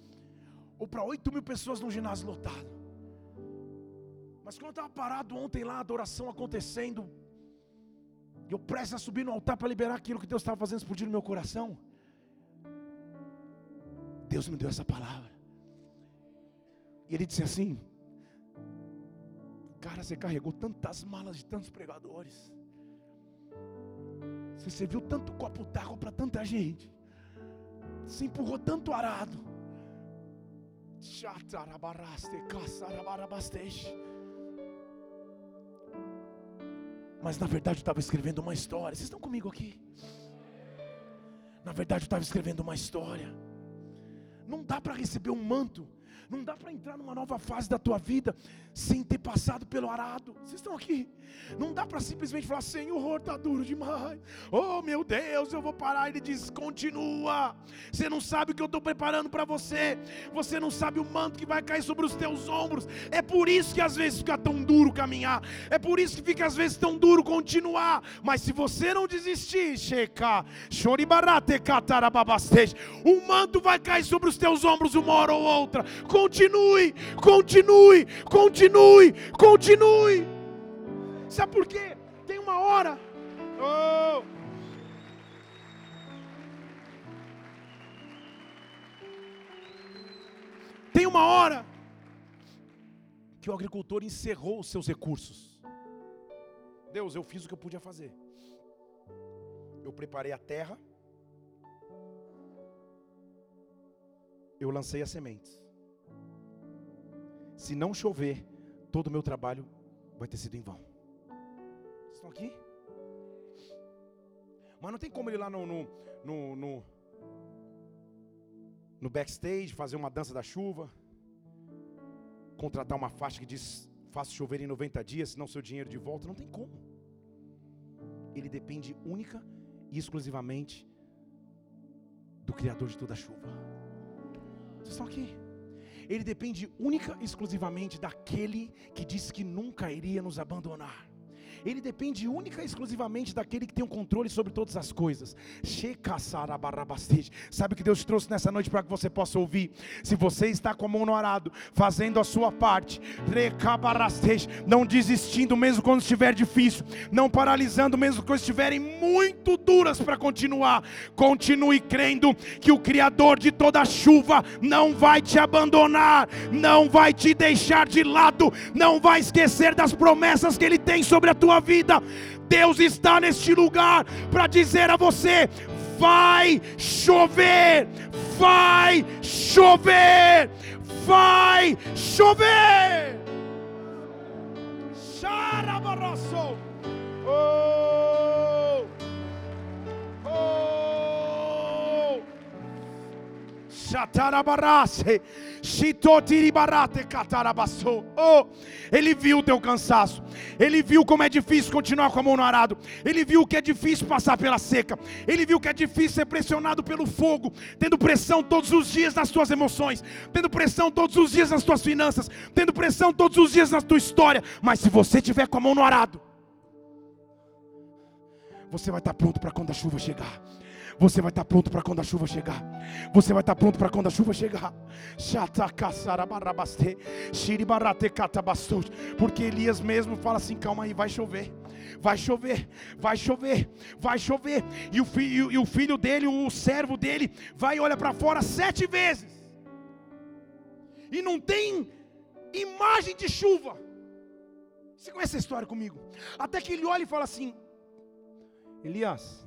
ou para 8 mil pessoas num ginásio lotado. Mas quando eu estava parado ontem lá, a adoração acontecendo, eu presto a subir no altar para liberar aquilo que Deus estava fazendo explodir no meu coração. Deus me deu essa palavra. E Ele disse assim: Cara, você carregou tantas malas de tantos pregadores. Você serviu tanto copo d'água para tanta gente. Você empurrou tanto arado. Chatarabaraste, caçarabarabasteje. Mas na verdade eu estava escrevendo uma história. Vocês estão comigo aqui? Na verdade eu estava escrevendo uma história. Não dá para receber um manto não dá para entrar numa nova fase da tua vida sem ter passado pelo arado. Vocês estão aqui? Não dá para simplesmente falar, Senhor, está duro demais. Oh meu Deus, eu vou parar. Ele diz: continua. Você não sabe o que eu estou preparando para você. Você não sabe o manto que vai cair sobre os teus ombros. É por isso que às vezes fica tão duro caminhar. É por isso que fica às vezes tão duro continuar. Mas se você não desistir, checa, choribarate, o manto vai cair sobre os teus ombros uma hora ou outra. Continue, continue, continue, continue. Sabe por quê? Tem uma hora. Oh. Tem uma hora que o agricultor encerrou os seus recursos. Deus, eu fiz o que eu podia fazer. Eu preparei a terra. Eu lancei as sementes se não chover, todo o meu trabalho vai ter sido em vão. Vocês estão aqui? Mas não tem como ele ir lá no, no, no, no, no backstage fazer uma dança da chuva, contratar uma faixa que diz faça chover em 90 dias, senão seu dinheiro de volta. Não tem como. Ele depende única e exclusivamente do Criador de toda a chuva. Vocês estão aqui? Ele depende única e exclusivamente daquele que disse que nunca iria nos abandonar ele depende única e exclusivamente daquele que tem o controle sobre todas as coisas. Sabe o que Deus te trouxe nessa noite para que você possa ouvir? Se você está com a mão no arado, fazendo a sua parte, não desistindo mesmo quando estiver difícil, não paralisando mesmo quando estiverem muito duras para continuar, continue crendo que o Criador de toda chuva não vai te abandonar, não vai te deixar de lado, não vai esquecer das promessas que Ele tem sobre a tua tua vida. Deus está neste lugar para dizer a você: vai chover, vai chover, vai chover. Oh. Oh. Ele viu o teu cansaço. Ele viu como é difícil continuar com a mão no arado. Ele viu que é difícil passar pela seca. Ele viu que é difícil ser pressionado pelo fogo, tendo pressão todos os dias nas tuas emoções, tendo pressão todos os dias nas tuas finanças, tendo pressão todos os dias na tua história. Mas se você tiver com a mão no arado, você vai estar pronto para quando a chuva chegar. Você vai estar pronto para quando a chuva chegar. Você vai estar pronto para quando a chuva chegar. Porque Elias mesmo fala assim: calma aí, vai chover. Vai chover, vai chover, vai chover. E o, filho, e o filho dele, o servo dele, vai e olha para fora sete vezes. E não tem imagem de chuva. Você conhece a história comigo? Até que ele olha e fala assim: Elias,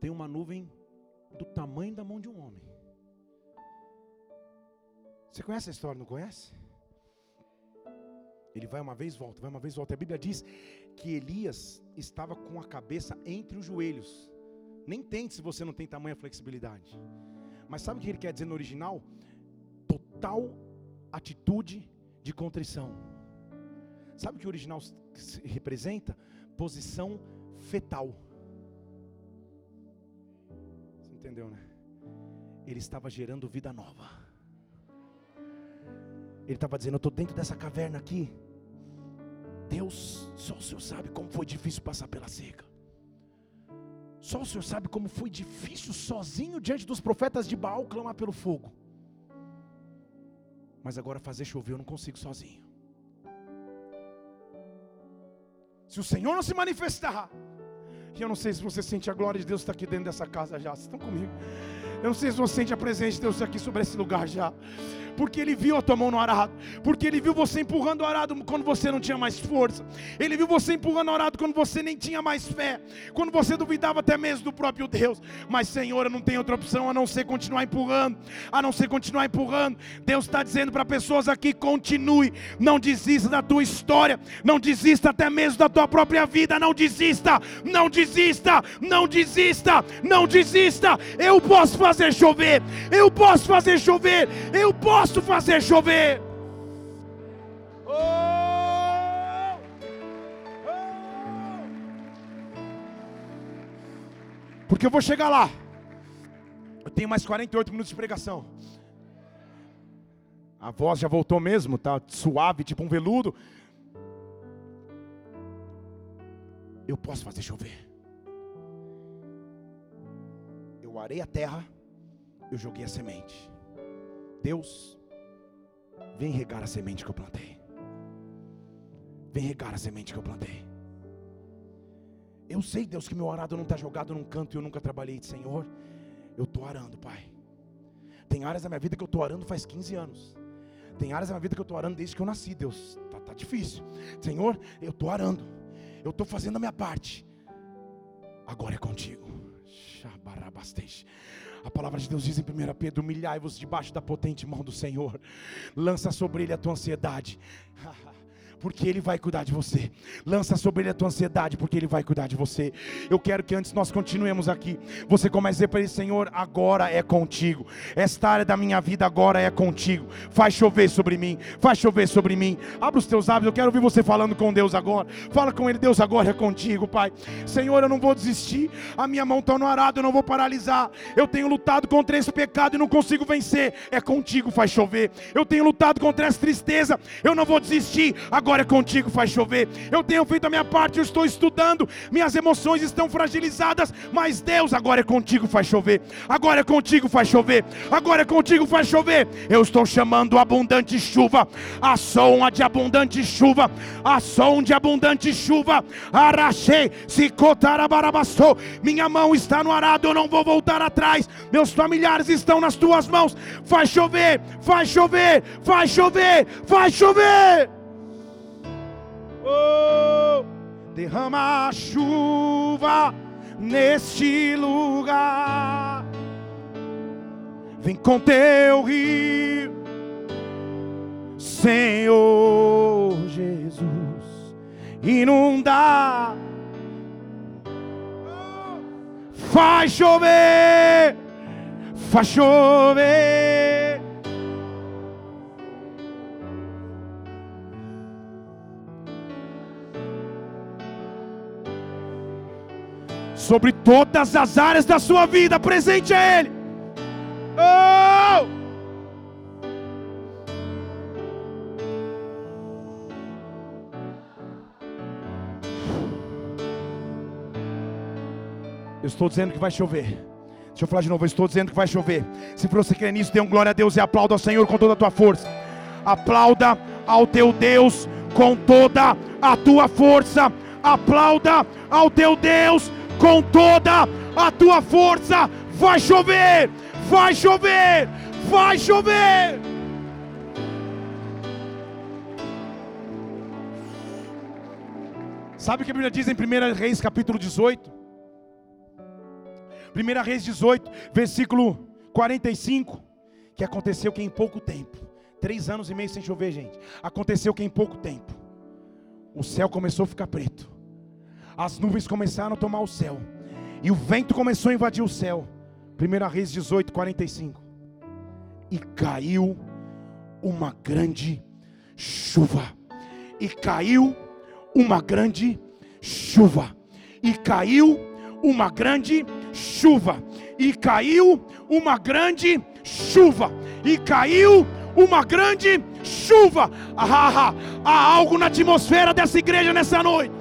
tem uma nuvem do tamanho da mão de um homem. Você conhece a história, não conhece? Ele vai uma vez, volta, vai uma vez, volta. A Bíblia diz que Elias estava com a cabeça entre os joelhos. Nem tente se você não tem tamanha flexibilidade. Mas sabe o que ele quer dizer no original? Total atitude de contrição. Sabe o que o original representa? Posição fetal. Entendeu, né? Ele estava gerando vida nova. Ele estava dizendo: Eu estou dentro dessa caverna aqui. Deus, só o Senhor sabe como foi difícil passar pela seca. Só o Senhor sabe como foi difícil sozinho diante dos profetas de Baal clamar pelo fogo. Mas agora fazer chover eu não consigo sozinho. Se o Senhor não se manifestar, eu não sei se você sente a glória de Deus estar aqui dentro dessa casa já. Vocês estão comigo? Eu não sei se você sente a presença de Deus aqui sobre esse lugar já. Porque Ele viu a tua mão no arado, porque Ele viu você empurrando o arado quando você não tinha mais força, Ele viu você empurrando o arado quando você nem tinha mais fé, quando você duvidava até mesmo do próprio Deus. Mas, Senhor, eu não tenho outra opção a não ser continuar empurrando, a não ser continuar empurrando. Deus está dizendo para pessoas aqui: continue, não desista da tua história, não desista até mesmo da tua própria vida, não desista, não desista, não desista, não desista. Eu posso fazer chover, eu posso fazer chover, eu posso posso fazer chover. Oh! Oh! Porque eu vou chegar lá. Eu tenho mais 48 minutos de pregação. A voz já voltou mesmo, tá suave, tipo um veludo. Eu posso fazer chover. Eu arei a terra, eu joguei a semente. Deus, Vem regar a semente que eu plantei. Vem regar a semente que eu plantei. Eu sei, Deus, que meu arado não está jogado num canto e eu nunca trabalhei. Senhor, eu estou arando, Pai. Tem áreas da minha vida que eu estou arando faz 15 anos. Tem áreas da minha vida que eu estou arando desde que eu nasci, Deus. Tá, tá difícil. Senhor, eu estou arando. Eu estou fazendo a minha parte. Agora é contigo. Shabarabastej. A palavra de Deus diz em 1 Pedro: humilhai-vos debaixo da potente mão do Senhor, lança sobre ele a tua ansiedade. <laughs> porque Ele vai cuidar de você. Lança sobre Ele a tua ansiedade, porque Ele vai cuidar de você. Eu quero que antes nós continuemos aqui, você comece a dizer para Ele: Senhor, agora é contigo. Esta área da minha vida agora é contigo. Faz chover sobre mim, faz chover sobre mim. Abra os teus lábios, eu quero ouvir você falando com Deus agora. Fala com Ele: Deus, agora é contigo, Pai. Senhor, eu não vou desistir. A minha mão está no arado, eu não vou paralisar. Eu tenho lutado contra esse pecado e não consigo vencer. É contigo, faz chover. Eu tenho lutado contra essa tristeza, eu não vou desistir. Agora agora é contigo, faz chover. Eu tenho feito a minha parte, eu estou estudando, minhas emoções estão fragilizadas, mas Deus, agora é contigo, faz chover. Agora é contigo, faz chover. Agora é contigo, faz chover. Eu estou chamando abundante chuva, a som de abundante chuva, a som de abundante chuva. Arachei, se cotarabarabassou. Minha mão está no arado, eu não vou voltar atrás. Meus familiares estão nas tuas mãos. Faz chover, faz chover, faz chover, faz chover. Oh, derrama a chuva neste lugar. Vem com teu rio, Senhor Jesus, inundar. Faz chover, faz chover. Sobre todas as áreas da sua vida, presente a Ele. Oh! Eu estou dizendo que vai chover. Deixa eu falar de novo, eu estou dizendo que vai chover. Se você quer nisso, dê um glória a Deus e aplauda ao Senhor com toda a tua força. Aplauda ao teu Deus com toda a tua força. Aplauda ao teu Deus com toda a tua força. Vai chover, vai chover, vai chover. Sabe o que a Bíblia diz em 1 Reis capítulo 18? 1 Reis 18, versículo 45, que aconteceu que em pouco tempo, três anos e meio sem chover, gente, aconteceu que em pouco tempo, o céu começou a ficar preto, as nuvens começaram a tomar o céu, e o vento começou a invadir o céu. 1 Reis 18, 45. E caiu uma grande chuva. E caiu uma grande chuva. E caiu uma grande chuva, e caiu uma grande chuva, e caiu uma grande chuva. Ah, há algo na atmosfera dessa igreja nessa noite.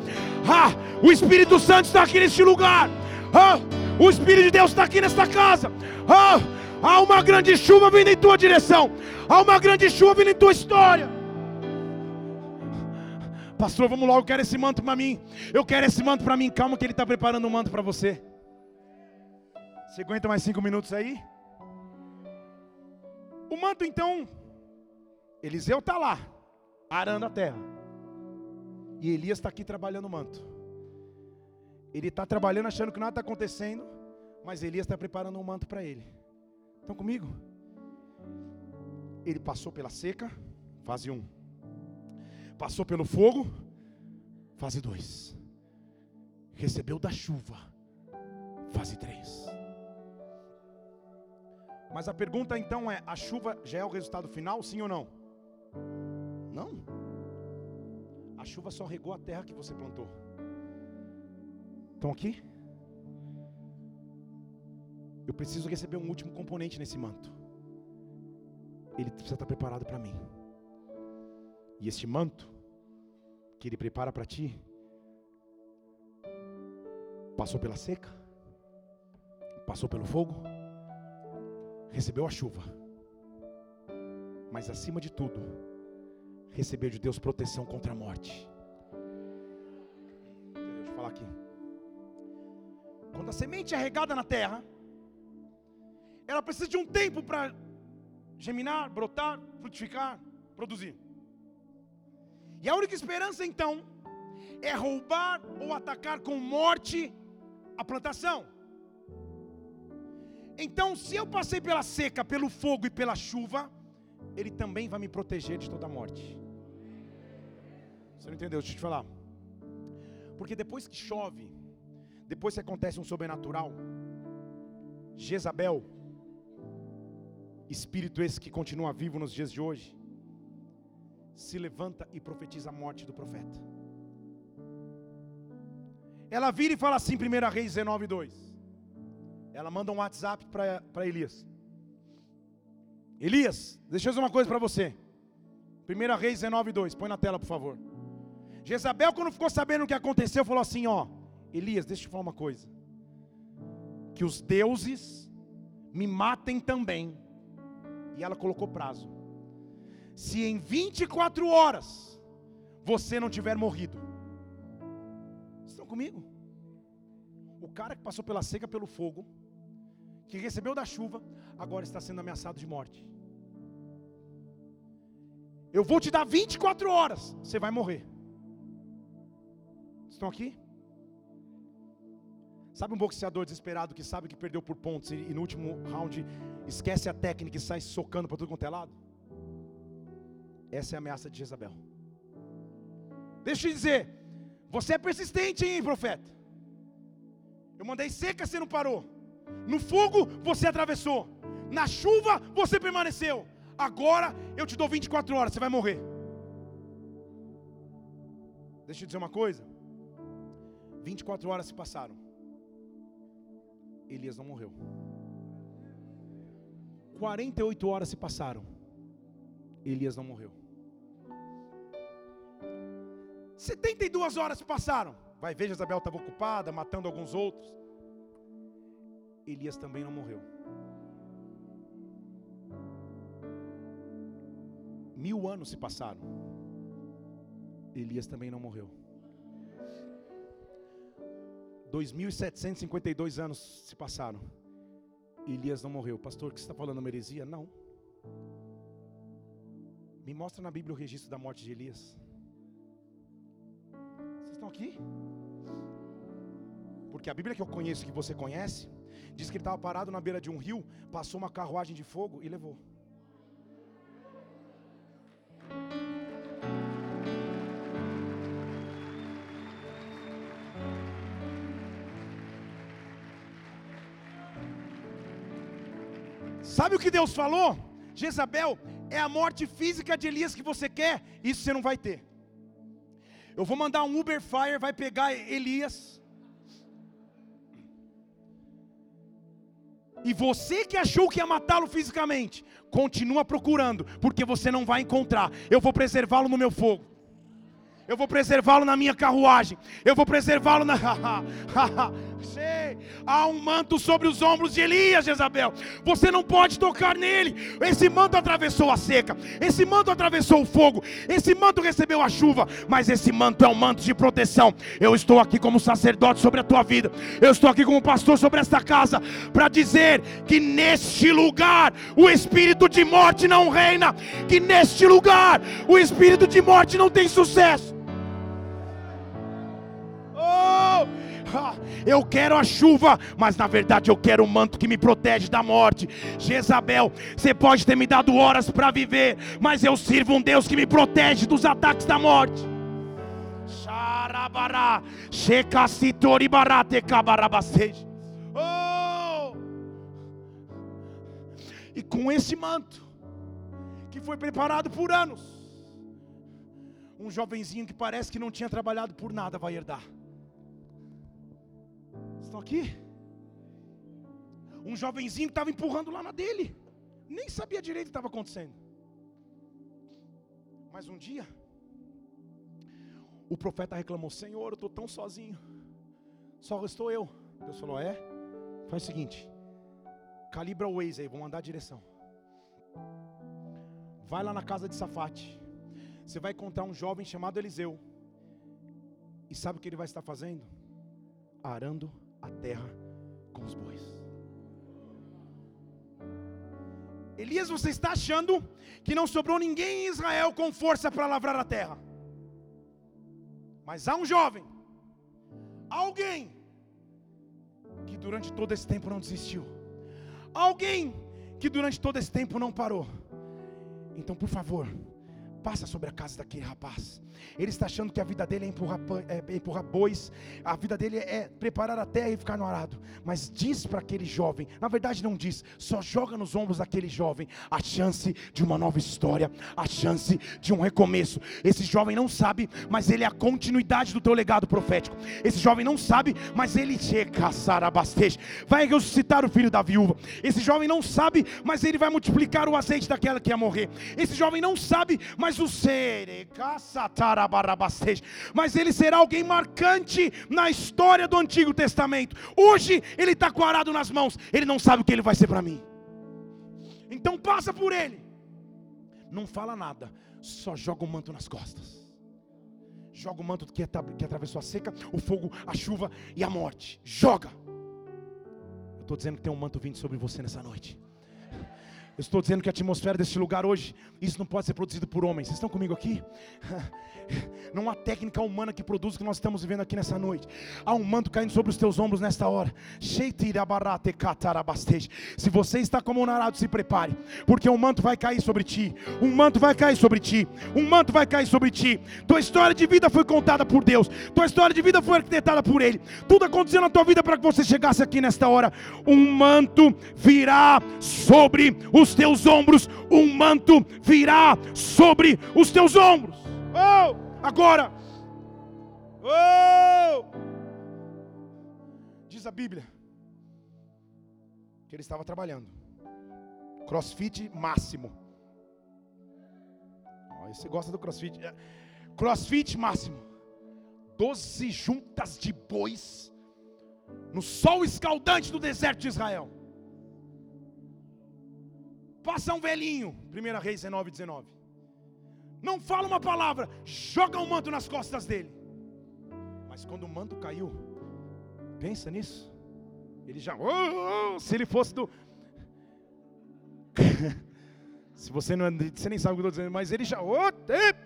Ah, o Espírito Santo está aqui neste lugar. Ah, o Espírito de Deus está aqui nesta casa. Ah, há uma grande chuva vindo em tua direção. Há uma grande chuva vindo em tua história. Pastor, vamos logo, eu quero esse manto para mim. Eu quero esse manto para mim. Calma que ele está preparando um manto para você. Você aguenta mais cinco minutos aí? O manto então, Eliseu está lá, arando a terra. E Elias está aqui trabalhando o manto. Ele está trabalhando achando que nada está acontecendo, mas Elias está preparando um manto para ele. Estão comigo? Ele passou pela seca, fase 1. Um. Passou pelo fogo, fase 2. Recebeu da chuva, fase 3. Mas a pergunta então é: a chuva já é o resultado final, sim ou não? Não. A chuva só regou a terra que você plantou. Estão aqui? Eu preciso receber um último componente nesse manto. Ele precisa estar preparado para mim. E este manto que ele prepara para ti passou pela seca, passou pelo fogo recebeu a chuva, mas acima de tudo, recebeu de Deus proteção contra a morte. Deixa eu falar aqui. Quando a semente é regada na terra, ela precisa de um tempo para germinar, brotar, frutificar, produzir. E a única esperança então é roubar ou atacar com morte a plantação. Então, se eu passei pela seca, pelo fogo e pela chuva, Ele também vai me proteger de toda a morte. Você não entendeu? Deixa eu te falar. Porque depois que chove, depois que acontece um sobrenatural, Jezabel, espírito esse que continua vivo nos dias de hoje, se levanta e profetiza a morte do profeta. Ela vira e fala assim, 1 Reis 19, 2. Ela manda um WhatsApp para Elias. Elias, deixa eu dizer uma coisa para você. 1 Reis 19, 2. Põe na tela, por favor. Jezabel, quando ficou sabendo o que aconteceu, falou assim: Ó, Elias, deixa eu te falar uma coisa. Que os deuses me matem também. E ela colocou prazo. Se em 24 horas você não tiver morrido, estão comigo? O cara que passou pela seca, pelo fogo, que recebeu da chuva, agora está sendo ameaçado de morte. Eu vou te dar 24 horas, você vai morrer. Estão aqui? Sabe um boxeador desesperado que sabe que perdeu por pontos e, no último round esquece a técnica e sai socando para tudo quanto é lado? Essa é a ameaça de Jezabel. Deixa eu te dizer, você é persistente, hein, profeta? Eu mandei seca, você não parou. No fogo você atravessou. Na chuva você permaneceu. Agora eu te dou 24 horas, você vai morrer. Deixa eu dizer uma coisa. 24 horas se passaram. Elias não morreu. 48 horas se passaram. Elias não morreu. 72 horas se passaram. Vai ver, Jezabel estava ocupada, matando alguns outros. Elias também não morreu. Mil anos se passaram. Elias também não morreu. 2.752 anos se passaram. Elias não morreu. Pastor, que você está falando uma heresia? Não. Me mostra na Bíblia o registro da morte de Elias. Vocês estão aqui? Porque a Bíblia que eu conheço, que você conhece, diz que ele estava parado na beira de um rio, passou uma carruagem de fogo e levou. Sabe o que Deus falou? Jezabel, é a morte física de Elias que você quer, isso você não vai ter. Eu vou mandar um Uber Fire, vai pegar Elias. E você que achou que ia matá-lo fisicamente, continua procurando, porque você não vai encontrar. Eu vou preservá-lo no meu fogo eu vou preservá-lo na minha carruagem, eu vou preservá-lo na. <laughs> Há um manto sobre os ombros de Elias, Jezabel. Você não pode tocar nele. Esse manto atravessou a seca, esse manto atravessou o fogo, esse manto recebeu a chuva, mas esse manto é um manto de proteção. Eu estou aqui como sacerdote sobre a tua vida, eu estou aqui como pastor sobre esta casa, para dizer que neste lugar o espírito de morte não reina, que neste lugar o espírito de morte não tem sucesso. Eu quero a chuva, mas na verdade eu quero o manto que me protege da morte. Jezabel, você pode ter me dado horas para viver, mas eu sirvo um Deus que me protege dos ataques da morte. Oh! E com esse manto, que foi preparado por anos, um jovenzinho que parece que não tinha trabalhado por nada vai herdar. Estão aqui? Um jovenzinho que estava empurrando lá na dele. Nem sabia direito o que estava acontecendo. Mas um dia, o profeta reclamou: Senhor, eu estou tão sozinho. Só restou eu. Deus falou: É? Faz o seguinte: calibra o Waze aí, vou mandar a direção. Vai lá na casa de Safate. Você vai encontrar um jovem chamado Eliseu. E sabe o que ele vai estar fazendo? Arando a terra com os bois. Elias, você está achando que não sobrou ninguém em Israel com força para lavrar a terra. Mas há um jovem, alguém, que durante todo esse tempo não desistiu, alguém que durante todo esse tempo não parou. Então, por favor, passa sobre a casa daquele rapaz. Ele está achando que a vida dele é empurrar, é empurrar bois, a vida dele é preparar a terra e ficar no arado. Mas diz para aquele jovem, na verdade não diz, só joga nos ombros daquele jovem a chance de uma nova história, a chance de um recomeço. Esse jovem não sabe, mas ele é a continuidade do teu legado profético. Esse jovem não sabe, mas ele vai ressuscitar o filho da viúva. Esse jovem não sabe, mas ele vai multiplicar o azeite daquela que ia morrer. Esse jovem não sabe, mas o ser, mas ele será alguém marcante na história do Antigo Testamento. Hoje ele está com arado nas mãos, ele não sabe o que ele vai ser para mim. Então passa por ele, não fala nada, só joga o manto nas costas. Joga o manto que, que atravessou a seca, o fogo, a chuva e a morte. Joga. Eu estou dizendo que tem um manto vindo sobre você nessa noite. Eu estou dizendo que a atmosfera deste lugar hoje, isso não pode ser produzido por homens. Vocês estão comigo aqui? <laughs> Não há técnica humana que produz o que nós estamos vivendo aqui nessa noite. Há um manto caindo sobre os teus ombros nesta hora. Se você está como um arado, se prepare, porque um manto vai cair sobre ti. Um manto vai cair sobre ti. Um manto vai cair sobre ti. Tua história de vida foi contada por Deus. Tua história de vida foi arquitetada por Ele. Tudo aconteceu na tua vida para que você chegasse aqui nesta hora. Um manto virá sobre os teus ombros. Um manto virá sobre os teus ombros. Oh, agora. Oh! Diz a Bíblia que ele estava trabalhando. Crossfit máximo. Você gosta do crossfit? É, crossfit máximo. Doze juntas de bois no sol escaldante do deserto de Israel. Passa um velhinho, 1 Reis 19, 19. Não fala uma palavra, joga um manto nas costas dele. Mas quando o manto caiu, pensa nisso. Ele já, oh, oh, se ele fosse do. <laughs> se você não você nem sabe o que eu estou dizendo, mas ele já, oh,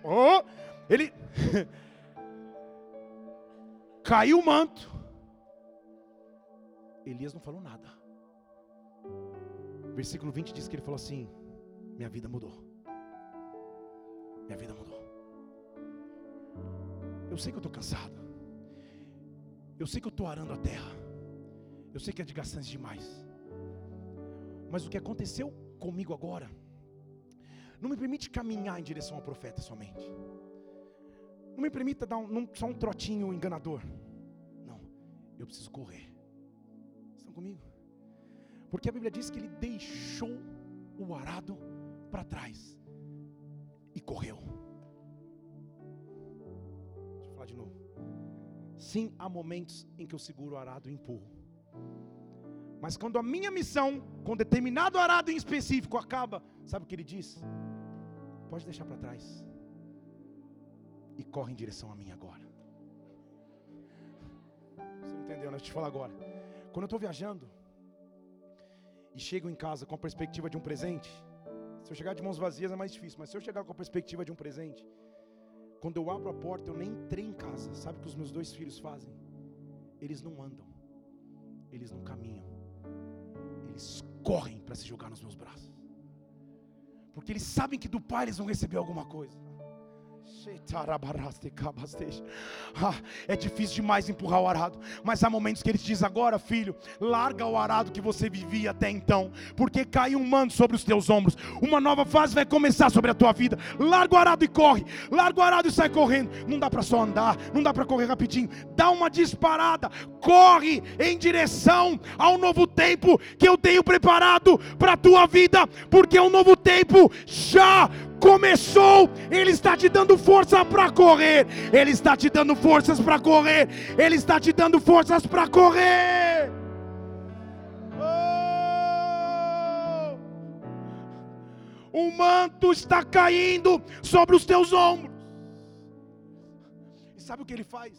oh, ele <laughs> caiu o manto. Elias não falou nada. Versículo 20 diz que ele falou assim: Minha vida mudou. Minha vida mudou. Eu sei que eu estou cansado. Eu sei que eu estou arando a terra. Eu sei que é desgastante demais. Mas o que aconteceu comigo agora não me permite caminhar em direção ao profeta somente. Não me permita dar um, só um trotinho enganador. Não, eu preciso correr. Estão comigo? Porque a Bíblia diz que ele deixou o arado para trás e correu. Deixa eu falar de novo. Sim, há momentos em que eu seguro o arado e empurro. Mas quando a minha missão, com determinado arado em específico, acaba, sabe o que ele diz? Pode deixar para trás. E corre em direção a mim agora. Você não entendeu, né? Deixa eu te falar agora. Quando eu estou viajando, e chegam em casa com a perspectiva de um presente, se eu chegar de mãos vazias é mais difícil, mas se eu chegar com a perspectiva de um presente, quando eu abro a porta, eu nem entrei em casa. Sabe o que os meus dois filhos fazem? Eles não andam, eles não caminham, eles correm para se jogar nos meus braços, porque eles sabem que do Pai eles vão receber alguma coisa. Ah, é difícil demais empurrar o arado, mas há momentos que ele diz: agora, filho, larga o arado que você vivia até então, porque caiu um manto sobre os teus ombros. Uma nova fase vai começar sobre a tua vida. Larga o arado e corre, larga o arado e sai correndo. Não dá para só andar, não dá para correr rapidinho. Dá uma disparada, corre em direção ao novo tempo que eu tenho preparado para a tua vida, porque o novo tempo já começou, Ele está te dando força para correr, Ele está te dando forças para correr, Ele está te dando forças para correr. Oh! O manto está caindo sobre os teus ombros. E sabe o que ele faz?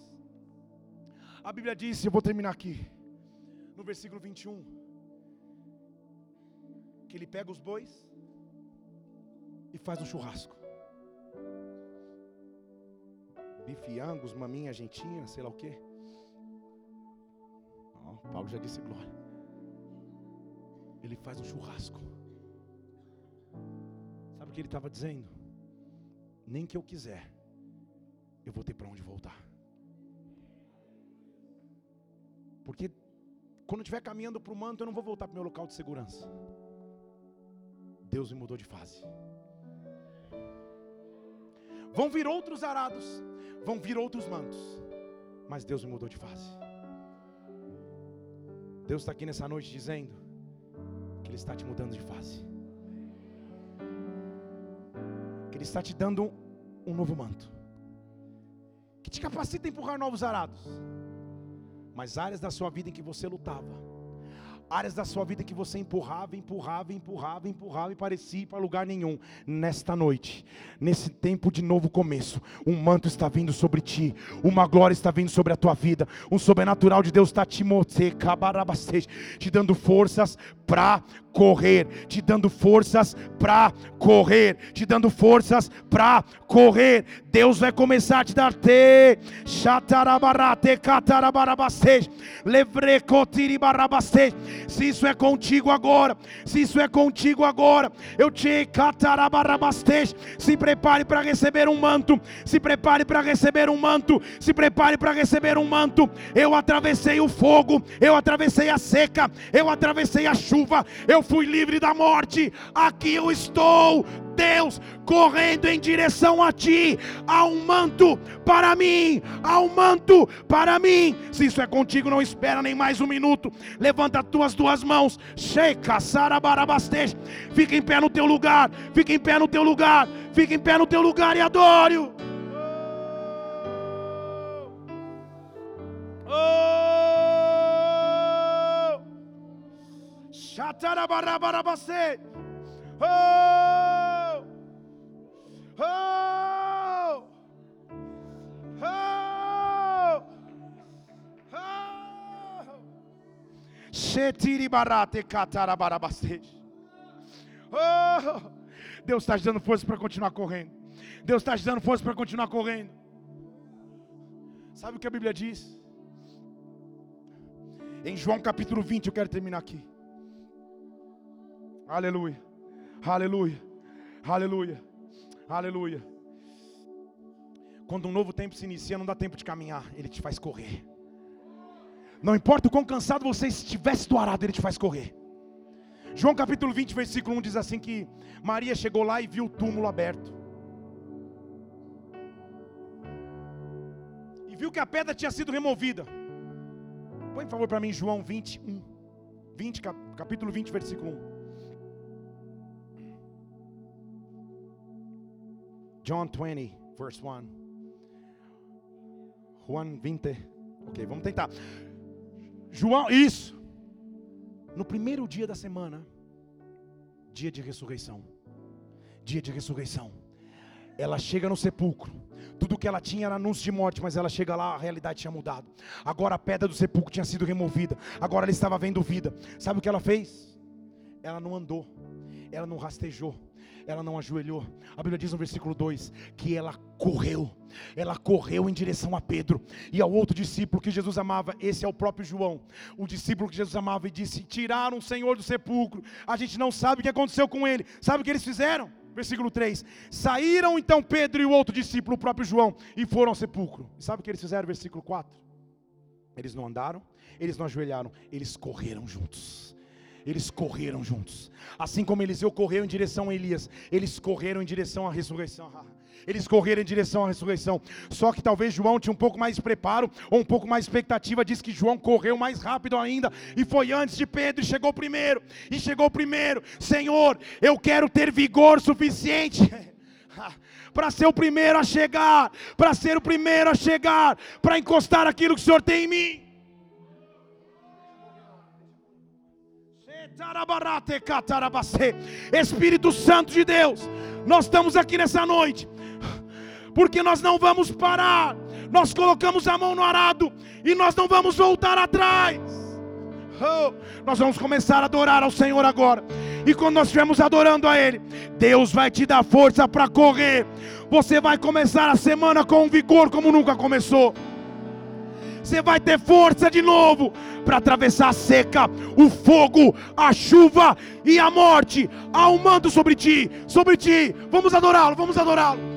A Bíblia diz, eu vou terminar aqui, no versículo 21, que ele pega os bois, e faz um churrasco. Bife angus, maminha argentina, sei lá o quê. Paulo já disse glória. Ele faz um churrasco. Sabe o que ele estava dizendo? Nem que eu quiser, eu vou ter para onde voltar. Porque quando eu estiver caminhando para o manto, eu não vou voltar para o meu local de segurança. Deus me mudou de fase. Vão vir outros arados, vão vir outros mantos, mas Deus me mudou de fase. Deus está aqui nessa noite dizendo que Ele está te mudando de fase, que Ele está te dando um novo manto, que te capacita a empurrar novos arados, mas áreas da sua vida em que você lutava, áreas da sua vida que você empurrava, empurrava, empurrava, empurrava e parecia ir para lugar nenhum. Nesta noite, nesse tempo de novo começo, um manto está vindo sobre ti, uma glória está vindo sobre a tua vida, um sobrenatural de Deus está te te dando forças para correr, te dando forças para correr, te dando forças para correr. Deus vai começar a te dar te, chatarabarate, catarabarabastej, levrecotiribarabastej. Se isso é contigo agora, se isso é contigo agora, eu te catarabarabastej. Se prepare para receber um manto, se prepare para receber um manto, se prepare para receber um manto. Eu atravessei o fogo, eu atravessei a seca, eu atravessei a chuva, eu fui livre da morte. Aqui eu estou, Deus, correndo em direção a ti. Há um manto para mim, há um manto para mim. Se isso é contigo, não espera nem mais um minuto. Levanta as tuas duas mãos. Sheika Sarabarabastej. Fica em pé no teu lugar, fica em pé no teu lugar, fica em pé no teu lugar e adore. Oh! Oh! Oh! Oh! Oh! Shetiri barate. Oh! Deus está te dando força para continuar correndo. Deus está te dando força para continuar correndo. Sabe o que a Bíblia diz? Em João capítulo 20, eu quero terminar aqui. Aleluia, aleluia, aleluia, aleluia. Quando um novo tempo se inicia, não dá tempo de caminhar, ele te faz correr. Não importa o quão cansado você estivesse do arado, ele te faz correr. João capítulo 20, versículo 1 diz assim: que Maria chegou lá e viu o túmulo aberto. E viu que a pedra tinha sido removida. Põe por favor para mim João 21. 20, capítulo 20, versículo 1. John 20, verse 1. Juan 20. Ok, vamos tentar. João, isso. No primeiro dia da semana, dia de ressurreição. Dia de ressurreição. Ela chega no sepulcro. Tudo que ela tinha era anúncio de morte, mas ela chega lá, a realidade tinha mudado. Agora a pedra do sepulcro tinha sido removida. Agora ela estava vendo vida. Sabe o que ela fez? Ela não andou, ela não rastejou, ela não ajoelhou. A Bíblia diz no versículo 2 que ela correu. Ela correu em direção a Pedro e ao outro discípulo que Jesus amava. Esse é o próprio João, o discípulo que Jesus amava, e disse: Tiraram o Senhor do sepulcro. A gente não sabe o que aconteceu com ele. Sabe o que eles fizeram? Versículo 3: Saíram então Pedro e o outro discípulo, o próprio João, e foram ao sepulcro. E sabe o que eles fizeram? Versículo 4: Eles não andaram, eles não ajoelharam, eles correram juntos. Eles correram juntos. Assim como Eliseu correu em direção a Elias, eles correram em direção à ressurreição. Eles correram em direção à ressurreição. Só que talvez João tinha um pouco mais de preparo, ou um pouco mais de expectativa. Diz que João correu mais rápido ainda, e foi antes de Pedro, e chegou primeiro. E chegou primeiro. Senhor, eu quero ter vigor suficiente. <laughs> para ser o primeiro a chegar, para ser o primeiro a chegar, para encostar aquilo que o Senhor tem em mim. Espírito Santo de Deus, nós estamos aqui nessa noite porque nós não vamos parar. Nós colocamos a mão no arado e nós não vamos voltar atrás. Oh, nós vamos começar a adorar ao Senhor agora. E quando nós estivermos adorando a Ele, Deus vai te dar força para correr. Você vai começar a semana com vigor como nunca começou. Você vai ter força de novo para atravessar a seca, o fogo, a chuva e a morte. Há um manto sobre ti, sobre ti. Vamos adorá-lo, vamos adorá-lo.